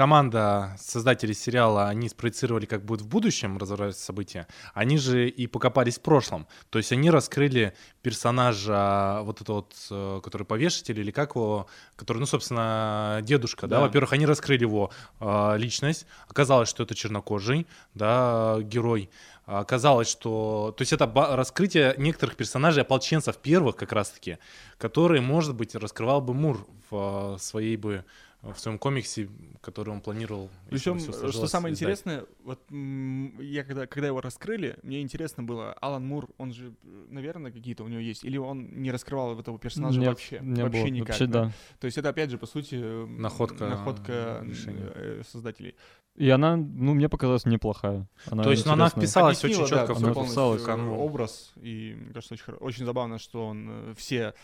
команда создателей сериала, они спроецировали, как будет в будущем развиваться события, они же и покопались в прошлом. То есть они раскрыли персонажа, вот этого вот, э, который повешатель, или как его, который, ну, собственно, дедушка, да, да? во-первых, они раскрыли его э, личность, оказалось, что это чернокожий, да, герой, оказалось, что... То есть это раскрытие некоторых персонажей, ополченцев первых как раз-таки, которые, может быть, раскрывал бы Мур в э, своей бы в своем комиксе, который он планировал. Причем, что самое издать. интересное, вот я когда, когда его раскрыли, мне интересно было, Алан Мур, он же, наверное, какие-то у него есть, или он не раскрывал этого персонажа Нет, вообще? Не вообще было. никак. Вообще, да? да. То есть это, опять же, по сути, находка, находка э, создателей. И она, ну, мне показалась неплохая. Она То есть ну, она вписалась очень четко да, в образ. И мне кажется, очень, очень забавно, что он э, все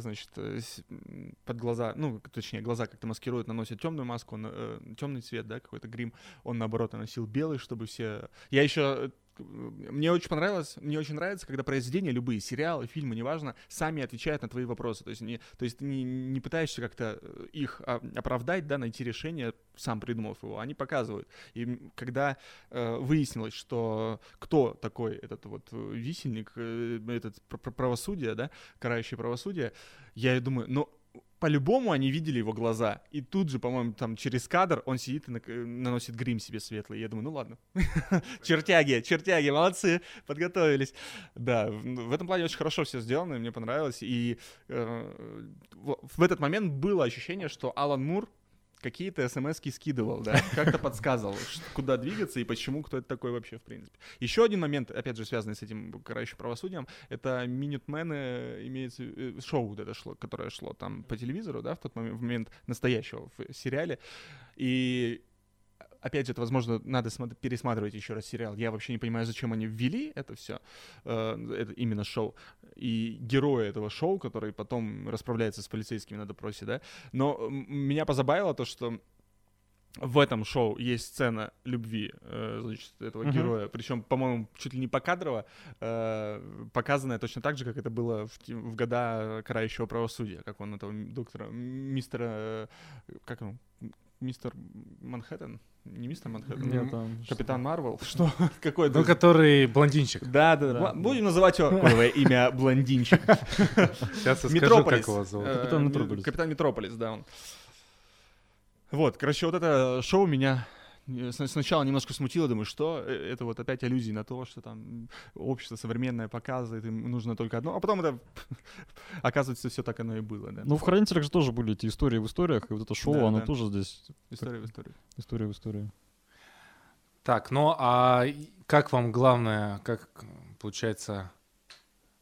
значит, э, под глаза, ну, точнее, глаза как-то маскируют, наносят темную маску, э, темный цвет, да, какой-то грим. Он, наоборот, наносил белый, чтобы все... Я еще мне очень понравилось, мне очень нравится, когда произведения, любые сериалы, фильмы, неважно, сами отвечают на твои вопросы. То есть, не, то есть ты не, не пытаешься как-то э, их оправдать, да, найти решение, сам придумав его. Они показывают. И когда э, выяснилось, что кто такой этот вот висельник, э, этот правосудие, да, карающее правосудие, я думаю, ну, по-любому они видели его глаза. И тут же, по-моему, там через кадр он сидит и наносит грим себе светлый. Я думаю, ну ладно. (laughs) Чертяги, чертяги, молодцы, подготовились. Да, в этом плане очень хорошо все сделано, мне понравилось. И э, в этот момент было ощущение, что Алан Мур какие-то смс скидывал, да, (laughs) как-то подсказывал, куда двигаться и почему, кто это такой вообще, в принципе. Еще один момент, опять же, связанный с этим карающим правосудием, это Минютмены, имеется э, шоу вот это шло, которое шло там по телевизору, да, в тот момент, в момент настоящего в сериале. И опять же, это, возможно, надо пересматривать еще раз сериал. Я вообще не понимаю, зачем они ввели это все, это именно шоу. И герои этого шоу, который потом расправляется с полицейскими на допросе, да. Но меня позабавило то, что в этом шоу есть сцена любви, э, значит, этого Мгм. героя, причем, по-моему, чуть ли не покадрово, э, показанная точно так же, как это было в, в года карающего правосудия, как он этого доктора, мистера, э, как он, мистер Манхэттен, не мистер Манхэттен, Нет, там Капитан Марвел, (laughs) что, какой Ну, который блондинчик. да, да, Да. да. Будем называть его кодовое имя блондинчик. (laughs) Сейчас я скажу, Метрополис. как его зовут. Э, Капитан Метрополис. Капитан Метрополис, да, он. Вот, короче, вот это шоу меня сначала немножко смутило, думаю, что э, это вот опять аллюзии на то, что там общество современное показывает, им нужно только одно, а потом это, (laughs) оказывается, все так оно и было, да. Ну, в «Хранителях» же тоже были эти истории в историях, и вот это шоу, Да, оно да. тоже здесь История в истории. история в истории. Так, ну а как вам главное, как получается,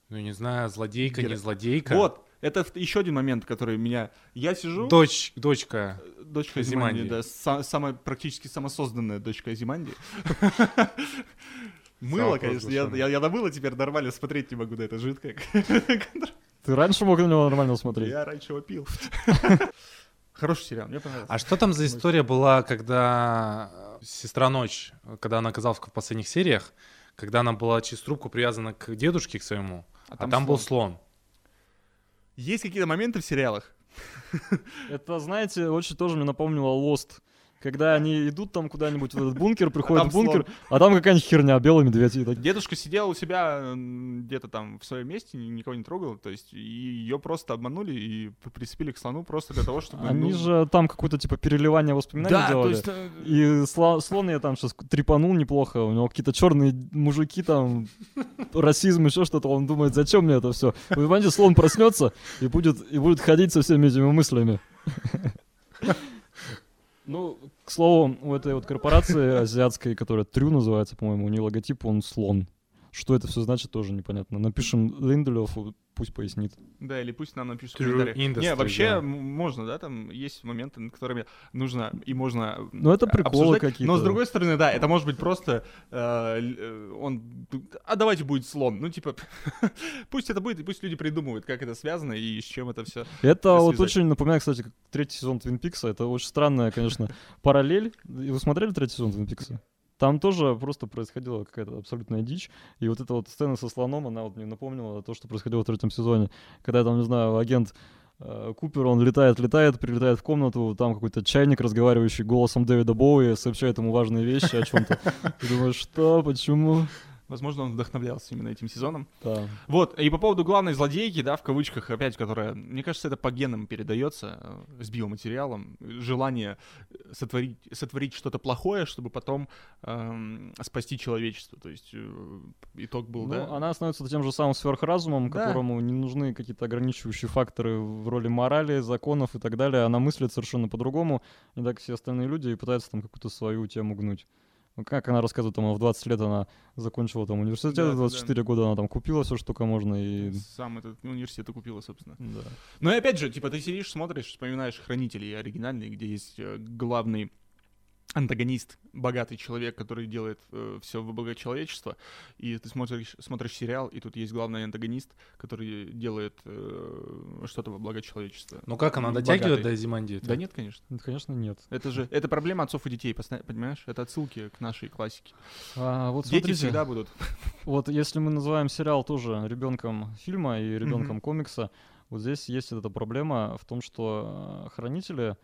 ну не знаю, злодейка, не Геро- злодейка? Вот, это еще один момент, который меня... Я сижу... Дочь, дочка. Дочка Азиманди. Азиманди, да, са- самая практически самосозданная дочка Азиманди. (laughs) Мыло, конечно, я, я намыло теперь нормально смотреть не могу на это жидкое. (laughs) Ты раньше мог на него нормально смотреть? Я раньше его пил. (laughs) Хороший сериал, мне понравился. А что там за история была, когда э, сестра Ночь, когда она оказалась в последних сериях, когда она была через трубку привязана к дедушке, к своему, а там, был слон. Есть какие-то моменты в сериалах? Это, знаете, очень тоже мне напомнило Lost. Когда они идут там куда-нибудь в этот бункер, приходят там в бункер, а там какая-нибудь херня, белый медведь. и так. Дедушка сидел у себя где-то там в своем месте, ни- никого не трогал, то есть ее просто обманули и прицепили к слону просто для того, чтобы... Они ну, же там какое-то типа переливание воспоминаний Да, то делали. есть... э, И сла- слон я там сейчас трепанул неплохо, у него какие-то черные мужики там, расизм, еще что-то, он думает, зачем мне это все? Вы понимаете, слон проснется и будет, и будет ходить со всеми этими мыслями. Ну, к слову, у этой вот корпорации (laughs) азиатской, которая Трю называется, по-моему, у нее логотип, он слон. Что это все значит, тоже непонятно. Напишем Линделёфу, пусть пояснит. Да, или пусть нам напишут в True комментариях. Не, вообще да. можно, да, там есть моменты, над которыми нужно и можно Ну, это приколы обсуждать. какие-то. Но с другой стороны, да, это может быть просто э, э, он, а давайте будет слон. Ну, типа, (laughs) пусть это будет, и пусть люди придумывают, как это связано и с чем это все. Это вот очень напоминает, кстати, как третий сезон Твин Пикса. Это очень странная, конечно, (laughs) параллель. И Вы смотрели третий сезон Твин Пикса? Там тоже просто происходила какая-то абсолютная дичь. И вот эта вот сцена со слоном, она вот мне напомнила то, что происходило в третьем сезоне. Когда там, не знаю, агент э, Купер, он летает, летает, прилетает в комнату, там какой-то чайник, разговаривающий голосом Дэвида Боуи, сообщает ему важные вещи о чем-то. Ты думаешь, что, почему? Возможно, он вдохновлялся именно этим сезоном. Да. Вот, и по поводу главной злодейки, да, в кавычках, опять, которая, мне кажется, это по генам передается э, с биоматериалом, желание сотворить, сотворить что-то плохое, чтобы потом эм, спасти человечество. То есть э, итог был, Ну, да? она становится тем же самым сверхразумом, Да. которому не нужны какие-то ограничивающие факторы в роли морали, законов и так далее. Она мыслит совершенно по-другому, не так все остальные люди, и пытается там какую-то свою тему гнуть. Ну, как она рассказывает, там, в 20 лет она закончила там университет, Да, в да, 24 года она там купила все, что только можно, и... Сам этот университет и купила, собственно. Да. Ну и опять же, типа, ты сидишь, смотришь, вспоминаешь хранителей оригинальные, где есть э, главный антагонист, богатый человек, который делает все во благо человечества, и ты смотришь, смотришь сериал, и тут есть главный антагонист, который делает э, что-то во благо человечества. Ну как она дотягивает до Зимандии? Да нет, конечно. Ну, Конечно, нет. Это же это проблема отцов и детей, понимаешь? Это отсылки к нашей классике. А, вот Дети смотрите, всегда будут. (laughs) Вот если мы называем сериал тоже ребенком фильма и ребенком Мгм. комикса, вот здесь есть эта проблема в том, что э, хранители,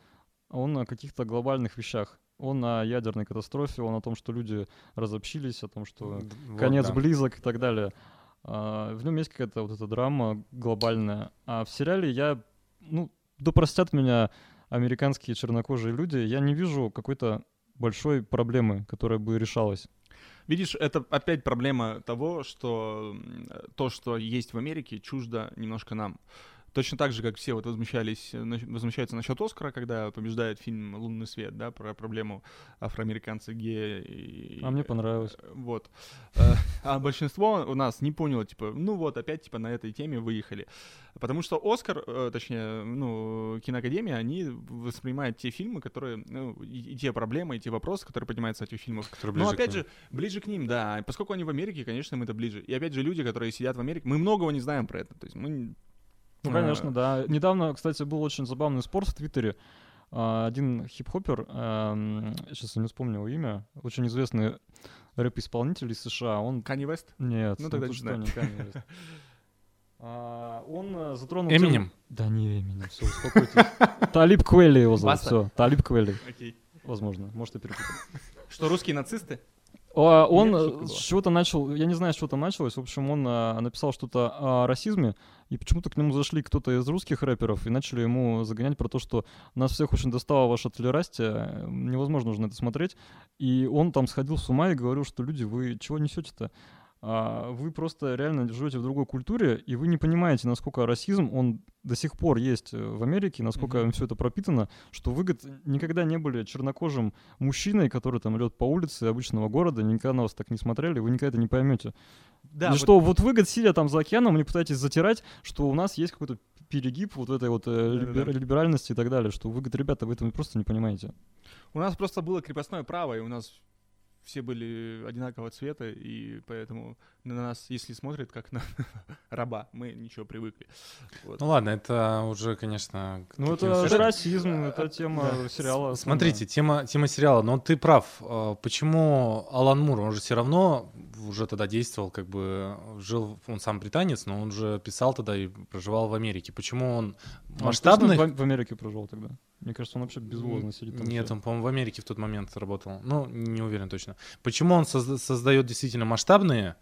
он о каких-то глобальных вещах. Он о ядерной катастрофе, он о том, что люди разобщились, о том, что Вот, конец да. близок и так далее. А, в нем есть какая-то вот эта драма глобальная. А в сериале я, ну, да простят меня американские чернокожие люди, я не вижу какой-то большой проблемы, которая бы решалась. Видишь, это опять проблема того, что то, что есть в Америке, чуждо немножко нам. Точно так же, как все вот возмущались, э, возмущаются насчет Оскара, когда побеждает фильм «Лунный свет», да, про проблему афроамериканца гея. И, А мне понравилось. э, Вот. Э, А большинство у нас не поняло, типа, ну вот, опять, типа, на этой теме выехали. Потому что Оскар, точнее, ну, киноакадемия, они воспринимают те фильмы, которые, ну, и, те проблемы, и те вопросы, которые поднимаются в этих фильмах, Который ну, опять же, ближе к ним, да. Поскольку они в Америке, конечно, им это ближе. И опять же, люди, которые сидят в Америке, мы многого не знаем про это. То есть мы... Ну, а, конечно, да. Недавно, кстати, был очень забавный спор в Твиттере. А, Один хип-хопер, сейчас я не вспомню его имя, очень известный рэп-исполнитель из США, он... Канни Вест? Нет, Ну, тогда тут не что, знаю. не Kanye West. А, Он э, затронул... Эминем. Да не Эминем, все, успокойтесь. (laughs) Талиб Квелли его зовут, все, Талиб Квелли, Окей. возможно, может, я перепутал. Что, русские нацисты? А, Он э, с чего-то начал, я не знаю, с чего там началось. В общем, он а, написал что-то о расизме, и почему-то к нему зашли кто-то из русских рэперов и начали ему загонять про то, что нас всех очень достало ваше толерастие, невозможно уже на это смотреть. И он там сходил с ума и говорил, что люди, вы чего несете-то? А, вы просто реально живете в другой культуре, и вы не понимаете, насколько расизм, он до сих пор есть э, в Америке, насколько им все это пропитано, что вы говорит, никогда не были чернокожим мужчиной, который там идет по улице обычного города, никогда на вас так не смотрели, вы никогда это не поймете. Да, И вот что вот вы, говорит, сидя там за океаном, не пытаетесь затирать, что у нас есть какой-то перегиб вот этой вот э, либер- либеральности и так далее, что вы, говорит, ребята, вы этого просто не понимаете. у нас просто было крепостное право, и у нас все были одинакового цвета, и поэтому на нас, если смотрят как на (laughs) раба, мы ничего привыкли. Вот. Ну ладно, это уже, конечно... Ну это, сюжетам. расизм, это тема Да. сериала. Смотрите, тема, тема сериала, но ты прав. э, Почему Алан Мур, он же все равно уже тогда действовал, как бы жил, он сам британец, но он же писал тогда и проживал в Америке. Почему он Он масштабных... точно в, Америке прожил тогда. Мне кажется, он вообще безвозно сидит там. Нет, всё. он, по-моему, в Америке в тот момент работал. Ну, не уверен точно. Почему он созда- создает действительно масштабные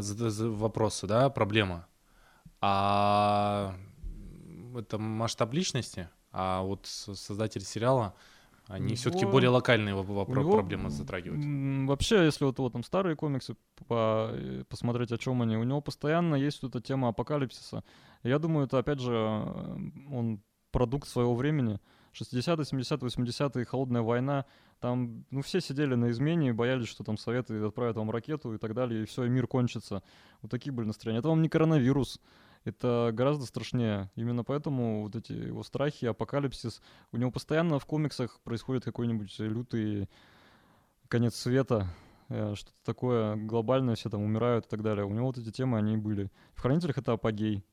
за- вопросы, да, проблемы, а это масштаб личности, а вот с- создатели сериала, они все-таки более локальные воп- У вопро- него, проблемы затрагивают. Вообще, если вот, вот там старые комиксы по- э, посмотреть, о чем они, у него постоянно есть вот эта тема апокалипсиса. Я думаю, это опять же э, он продукт своего времени. 60-е, 70-е, 80-е, холодная война. Там, ну, все сидели на измене, боялись, что там Советы отправят вам ракету и так далее, и все, и мир кончится. Вот такие были настроения. Это вам не коронавирус. Это гораздо страшнее. Именно поэтому вот эти его страхи, апокалипсис, у него постоянно в комиксах происходит какой-нибудь лютый конец света, э, что-то такое глобальное, все там умирают и так далее. У него вот эти темы, они были. В «Хранителях» это апогей.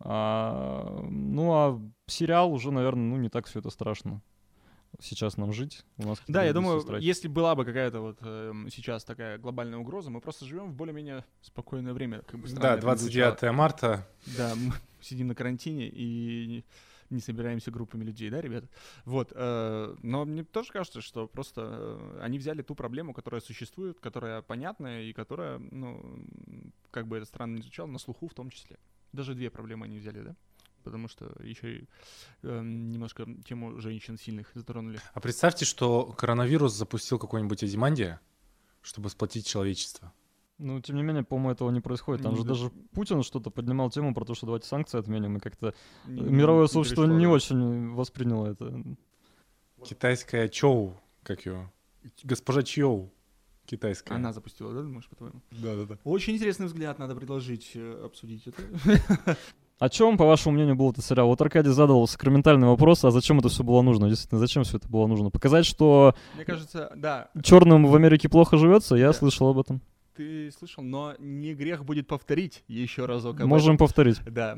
А, ну, а сериал уже, наверное, ну, не так все это страшно. Сейчас нам жить. У нас Да, я думаю, страхи. если была бы какая-то вот эм, сейчас такая глобальная угроза, мы просто живем в более-менее спокойное время. Как бы Да, это ни звучало. 29 марта. Да, мы (laughs) сидим на карантине и не собираемся группами людей, да, ребята? Вот. э, но мне тоже кажется, что просто э, они взяли ту проблему, которая существует, которая понятная и которая, ну, как бы это странно не звучало, на слуху в том числе. Даже две проблемы они взяли, да? Потому что еще и эм, немножко тему женщин сильных затронули. А представьте, что коронавирус запустил какой-нибудь Азимандия, чтобы сплотить человечество. Ну, тем не менее, по-моему, этого не происходит. Там Не же знаю. даже Путин что-то поднимал тему про то, что давайте санкции отменим, и как-то Не- мировое не сообщество перешло, не да. очень восприняло это. Китайская Чоу, как ее? Госпожа Чоу. Китайская. Она запустила, да, думаешь, по-твоему? Да, да, да. Очень интересный взгляд, надо предложить э, обсудить это. (laughs) О чем, по вашему мнению, был этот сериал? Вот Аркадий задал сакраментальный вопрос, а зачем это все было нужно? Действительно, зачем все это было нужно? Показать, что Мне кажется, да, черным в Америке плохо живется? Я Да. слышал об этом. ты слышал, но не грех будет повторить еще разок. об Можем этом. повторить. Да.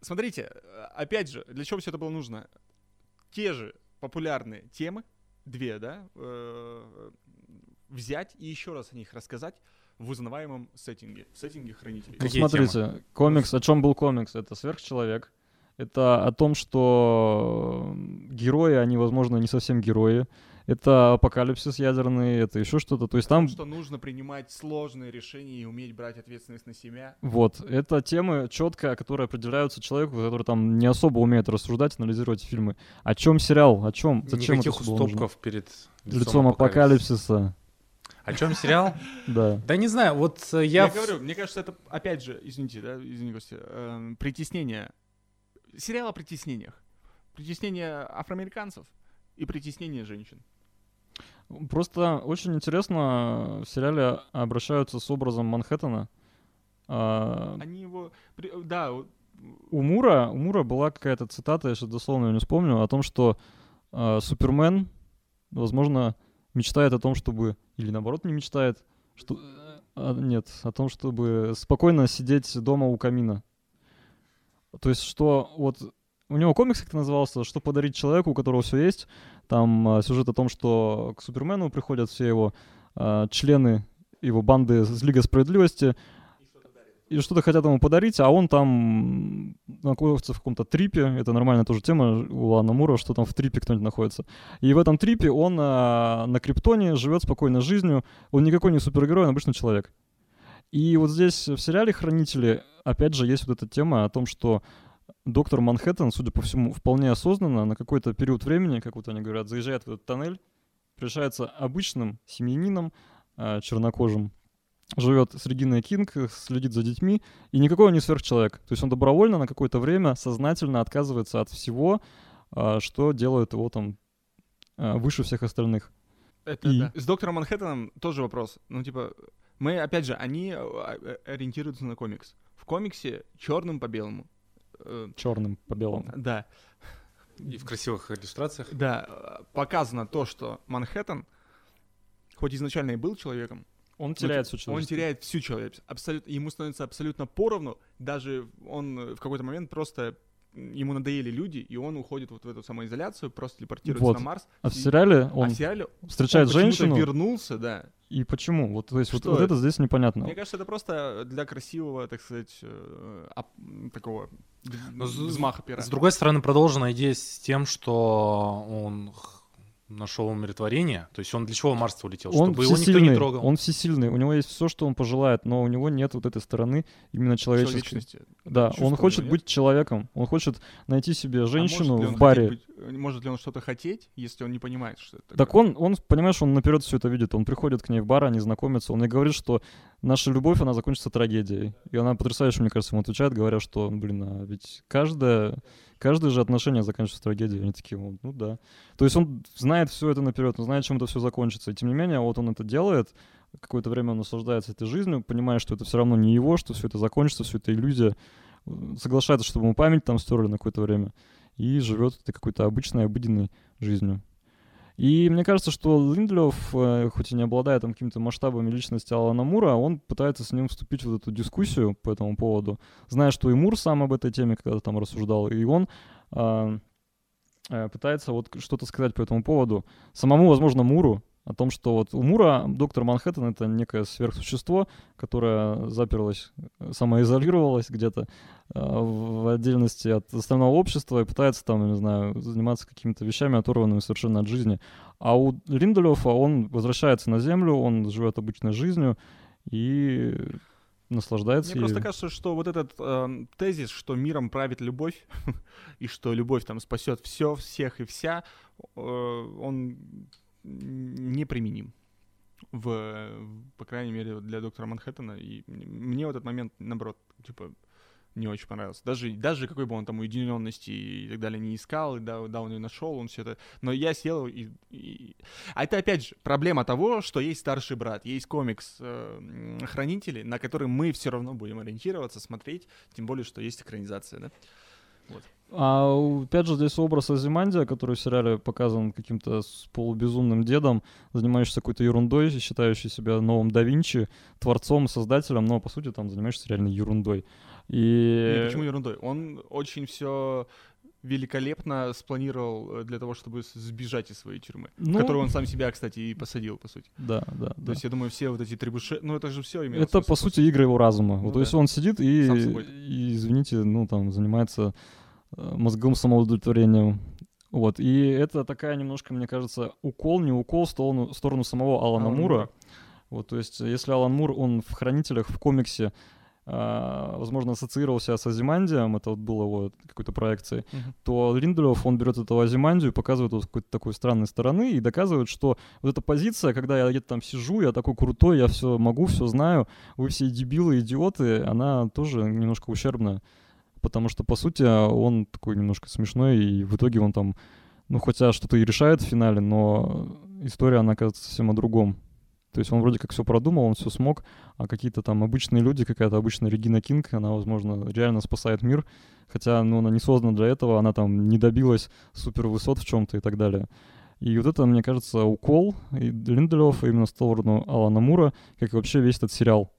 Смотрите, опять же, для чего все это было нужно? Те же популярные темы, две, да, э, взять и еще раз о них рассказать в узнаваемом сеттинге, в сеттинге хранителей. Ну, Какие смотрите, комикс, о чем был комикс? Это сверхчеловек. Это о том, что герои, они, возможно, не совсем герои. это апокалипсис ядерный, это еще что-то. То есть там... Что нужно принимать сложные решения и уметь брать ответственность на себя. Вот, это темы четко, которые определяются человеку, который там не особо умеет рассуждать, анализировать фильмы. О чем сериал? О чем? Зачем Никаких это было нужно? уступков перед Лицом, лицом апокалипсиса. О чем сериал? (laughs) Да. Да не знаю, вот э, я... Я говорю, мне кажется, это, опять же, извините, да, извини, Костя, эм, притеснение. Сериал о притеснениях. Притеснение афроамериканцев и притеснение женщин. Просто очень интересно в сериале обращаются с образом Манхэттена. А, Они его... Да, у Мура, у Мура была какая-то цитата, я сейчас дословно ее не вспомню, о том, что а, Супермен, возможно, мечтает о том, чтобы... Или наоборот не мечтает, что... а, нет, о том, чтобы спокойно сидеть дома у камина. То есть, что вот... У него комикс как-то назывался «Что подарить человеку, у которого все есть». Там а, сюжет о том, что к Супермену приходят все его а, члены его банды с Лига Справедливости, и что-то хотят ему подарить, а он там находится в каком-то трипе. Это нормальная тоже тема у Лана Мура, что там в трипе кто-нибудь находится. И в этом трипе он а, на Криптоне живет спокойной жизнью. Он никакой не супергерой, он обычный человек. И вот здесь в сериале «Хранители» опять же есть вот эта тема о том, что доктор Манхэттен, судя по всему, вполне осознанно на какой-то период времени, как вот они говорят, заезжает в этот тоннель, превращается обычным семьянином, а, чернокожим, живет с Региной Кинг, следит за детьми, и никакой он не сверхчеловек. То есть он добровольно на какое-то время сознательно отказывается от всего, а, что делает его там а, выше всех остальных. это И? да. С доктором Манхэттеном тоже вопрос. Ну, типа, мы, опять же, они э, ориентируются на комикс. В комиксе черным по белому. Э, Черным по белому. Да, И в красивых иллюстрациях. да, э, показано то, что Манхэттен, хоть изначально и был человеком, Он теряет всю он человечество. теряет всю человечность. Абсолютно, ему становится абсолютно поровну. Даже он э, в какой-то момент просто ему надоели люди, и он уходит вот в эту самоизоляцию, просто телепортируется Вот. на Марс. А в сериале а он в сериале встречает он женщину, вернулся, да. и почему? Вот, то есть вот, Что вот это? это здесь непонятно. Мне кажется, это просто для красивого, так сказать, э, ап- такого взмаха пера. С другой стороны, продолжена идея с тем, что он нашел умиротворение. То есть он для чего в Марс улетел? Он Чтобы его никто всесильный, не трогал. он всесильный, у него есть все, что он пожелает, но у него нет вот этой стороны именно человеческой. Человечности. Да, он хочет быть человеком, он хочет найти себе А женщину может ли он в баре. быть- э, может ли он что-то хотеть, если он не понимает, что это Так такое? он, он, понимаешь, он наперед все это видит. Он приходит к ней в бар, они знакомятся. Он ей говорит, что наша любовь, она закончится трагедией. И она потрясающе, мне кажется, ему отвечает, говоря, что, блин, а ведь каждое, каждое же отношение заканчивается трагедией. Они такие, «Ну, ну да. То есть он знает все это наперед, он знает, чем это все закончится. И тем не менее, вот он это делает, какое-то время он наслаждается этой жизнью, понимая, что это все равно не его, что все это закончится, все это иллюзия. Соглашается, чтобы ему память там стерли на какое-то время. И живет этой какой-то обычной, обыденной жизнью. И мне кажется, что Линдлев, э, хоть и не обладая там какими-то масштабами личности Алана Мура, он пытается с ним вступить в эту дискуссию по этому поводу, зная, что и Мур сам об этой теме когда-то там рассуждал, и он а, э, пытается вот что-то сказать по этому поводу. Самому, возможно, Муру, о том, что вот у Мура доктор Манхэттен — это некое сверхсущество, которое заперлось, э, самоизолировалось где-то э, в отдельности от остального общества и пытается там, не знаю, заниматься какими-то вещами, оторванными совершенно от жизни. А у Линдолёфа он возвращается на Землю, он живет обычной жизнью и наслаждается Мне просто ею. кажется, что вот этот эм, тезис, что миром правит любовь, (laughs) и что любовь там спасет все, всех и вся, э, он неприменим. В, по крайней мере, для доктора Манхэттена. И мне в этот момент, наоборот, типа, не очень понравился. Даже, даже какой бы он там уединенности и так далее не искал, и да, да, он ее нашел, он все это... Но я сел и, и- А это, опять же, проблема того, что есть старший брат, есть комикс э, «Хранители», на который мы все равно будем ориентироваться, смотреть, тем более, что есть экранизация, да? А опять же здесь образ Азимандия, который в сериале показан каким-то полубезумным дедом, занимающийся какой-то ерундой, считающий себя новым да Винчи, творцом, создателем, но по сути там занимаешься реально ерундой. И... Не, почему ерундой? Он очень все великолепно спланировал э, для того, чтобы сбежать из своей тюрьмы, в Ну, которую он сам себя, кстати, и посадил, по сути. Да, да, То да. есть, я думаю, все вот эти требуши... Ну, это же все имеет Это, по сути, игры его разума. Ну вот, то есть да. он сидит и, и, извините, ну, там, занимается мозговым самоудовлетворением. Вот, и это такая немножко, мне кажется, укол, не укол в сторону, в сторону самого Алана Алана Мура. Мура. Вот, то есть, если Алан Мур, он в «Хранителях», в комиксе, а, возможно, ассоциировался с Азимандием, это вот было его какой-то проекцией, то Линделев, он берет эту Азимандию, показывает его с какой-то такой странной стороны и доказывает, что вот эта позиция, когда я где-то там сижу, я такой крутой, я все могу, все знаю, вы все дебилы, идиоты, она тоже немножко ущербная. Потому что, по сути, он такой немножко смешной, и в итоге он там, ну, хотя что-то и решает в финале, но история, она, кажется, совсем о другом. То есть он вроде как все продумал, он все смог, а какие-то там обычные люди, какая-то обычная Регина Кинг, она, возможно, реально спасает мир, хотя, ну, она не создана для этого, она там не добилась супер высот в чем-то и так далее. И вот это, мне кажется, укол и Линделёва именно в сторону Алана Мура, как и вообще весь этот сериал.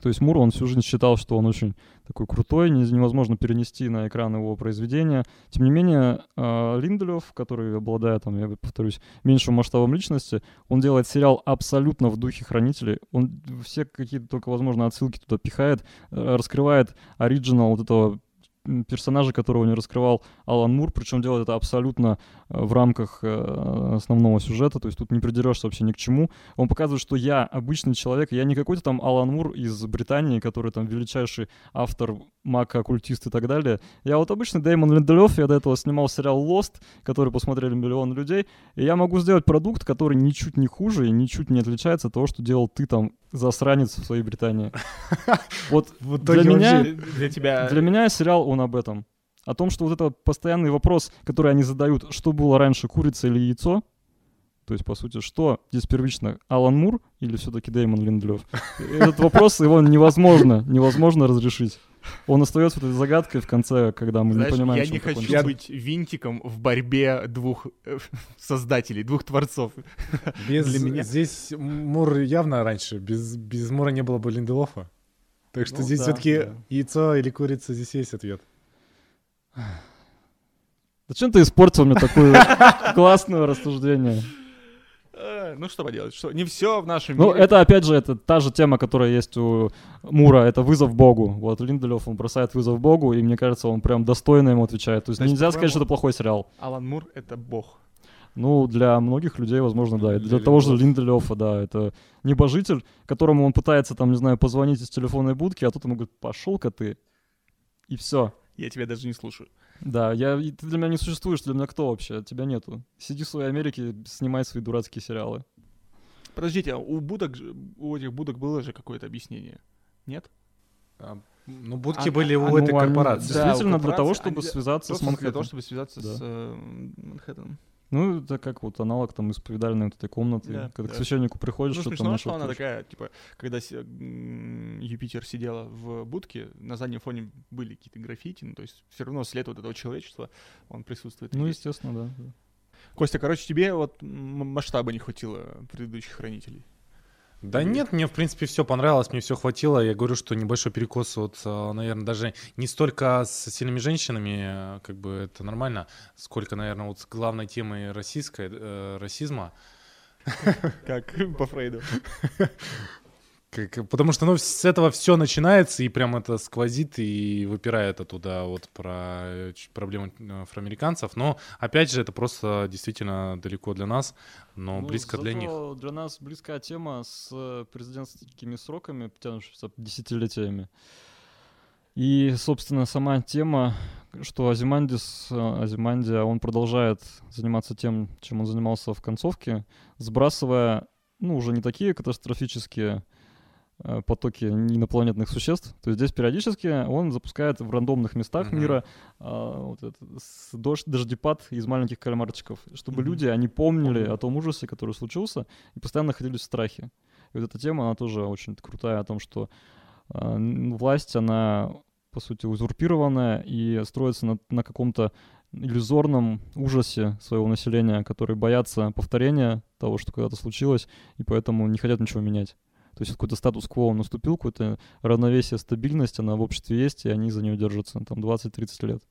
То есть Мур, он всю жизнь считал, что он очень такой крутой, не- невозможно перенести на экран его произведения. Тем не менее, э, Линделев, который обладает, там, я повторюсь, меньшим масштабом личности, он делает сериал абсолютно в духе Хранителей. Он все какие-то только, возможно, отсылки туда пихает, э, раскрывает оригинал вот этого персонажа, которого не раскрывал Алан Мур, причем делает это абсолютно э, в рамках э, основного сюжета, то есть тут не придерешься вообще ни к чему. Он показывает, что я обычный человек, я не какой-то там Алан Мур из Британии, который там величайший автор, маг, оккультист и так далее. Я вот обычный Дэймон Линделев, я до этого снимал сериал Lost, который посмотрели миллион людей, и я могу сделать продукт, который ничуть не хуже и ничуть не отличается от того, что делал ты там, засранец в своей Британии. (laughs) Вот для меня... Для тебя... Для меня сериал он об этом. О том, что вот это постоянный вопрос, который они задают, что было раньше, курица или яйцо, то есть, по сути, что здесь первично, Алан Мур или все-таки Дэймон Линдлев? (laughs) Этот вопрос, его невозможно, невозможно разрешить. Он остается вот этой загадкой в конце, когда мы Знаешь, не понимаем, я не хочу закончится. быть винтиком в борьбе двух э, (laughs) создателей, двух творцов. Без, (laughs) Для меня- Здесь Мур явно раньше, без, без Мура не было бы Линделофа. Так что Ну здесь да, все-таки да. яйцо или курица, здесь есть ответ. (sighs) Зачем ты испортил мне такое (laughs) классное рассуждение? Э, Ну что поделать, что не все в нашем Ну, мире. это, опять же, это та же тема, которая есть у Мура, это вызов Богу. Вот Линделев, он бросает вызов Богу, и мне кажется, он прям достойно ему отвечает. То есть То есть, нельзя сказать, что это плохой сериал. Алан Мур — это бог. Ну, для многих людей, возможно, да. И Для Для того же Линделёфа. Да. Это небожитель, которому он пытается, там, не знаю, позвонить из телефонной будки, а тут ему говорит, пошел-ка ты. И все. Я тебя даже не слушаю. Да, я, ты для меня не существуешь, для меня кто вообще? Тебя нету. Сиди в своей Америке, снимай свои дурацкие сериалы. Подождите, а у будок, же- у этих будок было же какое-то объяснение? Нет? А, Ну, будки А- были а- у Ну, этой они корпорации. Да, Действительно, у для того, корпорации чтобы они- связаться с для Манхэттеном. того, чтобы связаться с Да. э, Манхэттеном. Ну, это как вот аналог там исповедальной вот этой комнаты. Да, когда да. к священнику приходишь, Ну, что-то смешно, что она такая, типа, когда Юпитер сидела в будке, на заднем фоне были какие-то граффити, ну, то есть все равно след вот этого человечества, он присутствует. Ну, естественно, да. Костя, короче, тебе вот масштаба не хватило предыдущих хранителей. Да нет, мне, в принципе, все понравилось, мне все хватило. Я говорю, что небольшой перекос, вот, наверное, даже не столько с сильными женщинами, э, как бы это нормально, сколько, наверное, вот с главной темой российской, э, расизма. Как по Фрейду. (laughs) Как- потому что ну, с этого все начинается, и прям это сквозит и выпирает оттуда вот про э, проблемы э, афроамериканцев. Но, опять же, это просто действительно далеко для нас, но Ну, близко для них. для нас близкая тема с э, президентскими сроками, тянущимися десятилетиями. И, собственно, сама тема, что Азимандис, Азимандия, он продолжает заниматься тем, чем он занимался в концовке, сбрасывая, ну, уже не такие катастрофические потоки инопланетных существ. То есть здесь периодически он запускает в рандомных местах Мгм. мира а, вот это, с дождь, дождепад из маленьких кальмарчиков, чтобы Мгм. люди, они помнили Помнили. о том ужасе, который случился, и постоянно находились в страхе. И вот эта тема, она тоже очень крутая о том, что а, власть, она, по сути, узурпированная и строится на, на каком-то иллюзорном ужасе своего населения, которые боятся повторения того, что когда-то случилось, и поэтому не хотят ничего менять. То есть какой-то статус-кво наступил, какое-то равновесие, стабильность, она в обществе есть, и они за нее держатся там 20-30 лет.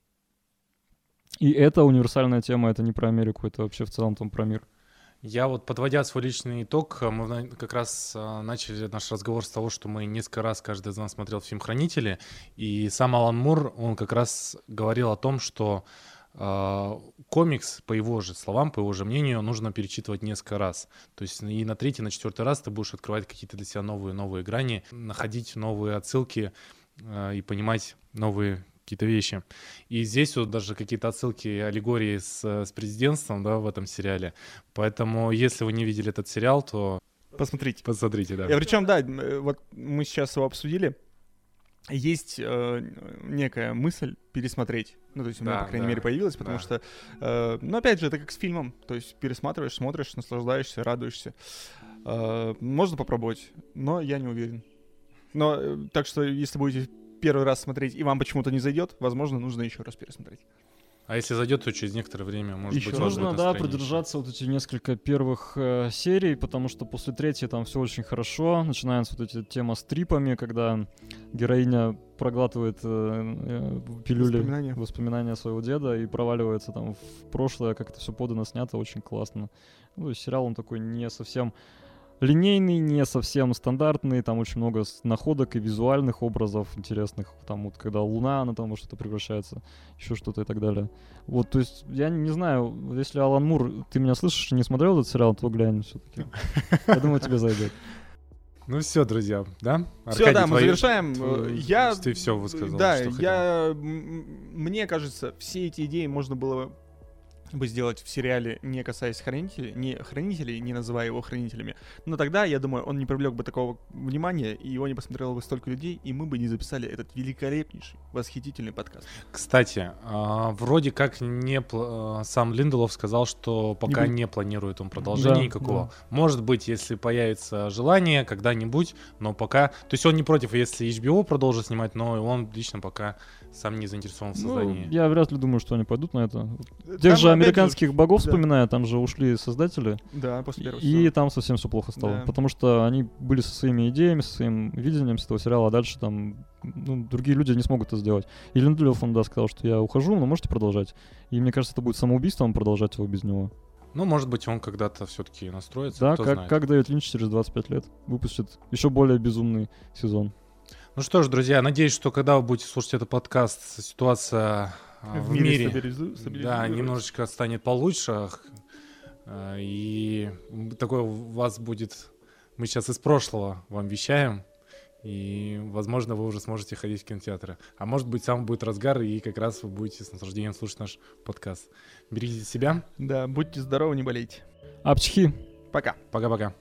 И это универсальная тема, это не про Америку, это вообще в целом там про мир. Я вот, подводя свой личный итог, э, мы как раз э, начали наш разговор с того, что мы несколько раз каждый из нас смотрел фильм «Хранители», и сам Алан Мур, он как раз говорил о том, что комикс, по его же словам, по его же мнению, нужно перечитывать несколько раз. То есть и на третий, на четвертый раз ты будешь открывать какие-то для себя новые, новые грани, находить новые отсылки а, и понимать новые какие-то вещи. И здесь вот даже какие-то отсылки, аллегории с, с президентством, да, в этом сериале. Поэтому, если вы не видели этот сериал, то Посмотрите. посмотрите, да. И причем, да, э, вот мы сейчас его обсудили. Есть э, некая мысль пересмотреть. Ну, то есть у меня, Да, по крайней да, мере, появилась, потому да. что, э, ну, опять же, это как с фильмом. То есть пересматриваешь, смотришь, наслаждаешься, радуешься. Э, можно попробовать, но я не уверен. Но, э, так что, если будете первый раз смотреть, и вам почему-то не зайдет, возможно, нужно еще раз пересмотреть. А если зайдет, то через некоторое время, может Ещё быть, Нужно, да, продержаться вот эти несколько первых э, серий, потому что после третьей там все очень хорошо. Начинается вот эти тема с трипами, когда героиня проглатывает э, э, пилюли Воспоминания. воспоминания своего деда и проваливается там в прошлое, как это все подано, снято, очень классно. Ну, сериал он такой не совсем линейный, не совсем стандартный, там очень много находок и визуальных образов интересных, там вот когда луна, она там во что-то превращается, еще что-то и так далее. Вот, то есть, я не знаю, если Алан Мур, ты меня слышишь, не смотрел этот сериал, то глянь все-таки. Я думаю, тебе зайдет. Ну все, друзья, да? Все, да, мы завершаем. Э, Я, Ты все высказал, Да, я, мне кажется, все эти идеи можно было бы сделать в сериале, не касаясь хранителей, не хранителей, не называя его хранителями. Но тогда, я думаю, он не привлек бы такого внимания, и его не посмотрело бы столько людей, и мы бы не записали этот великолепнейший, восхитительный подкаст. Кстати, а, вроде как не а, сам Линделов сказал, что пока будет. не, планирует он продолжения Да, никакого. Может быть, если появится желание, когда-нибудь, но пока... То есть он не против, если HBO продолжит снимать, но он лично пока сам не заинтересован в Ну, создании. я вряд ли думаю, что они пойдут на это. Там, Тех же опять американских богов да. вспоминая, там же ушли создатели, Да, после первого и сезона. там совсем все плохо стало. Да. Потому что они были со своими идеями, со своим видением с этого сериала, а дальше там ну, другие люди не смогут это сделать. И Линделев, он, да, сказал, что я ухожу, но можете продолжать. И мне кажется, это будет самоубийством продолжать его без него. Ну, может быть, он когда-то все-таки настроится, Да, кто как, знает. как Дэвид Линч через 25 лет выпустит еще более безумный сезон. Ну что ж, друзья, надеюсь, что когда вы будете слушать этот подкаст, ситуация а, в, мире, стабилизу- да, стабилизируется. немножечко станет получше, а, и такой у вас будет... Мы сейчас из прошлого вам вещаем, и, возможно, вы уже сможете ходить в кинотеатры. А может быть, сам будет разгар, и как раз вы будете с наслаждением слушать наш подкаст. Берегите себя. Да, будьте здоровы, не болейте. Апчхи! Пока. Пока-пока.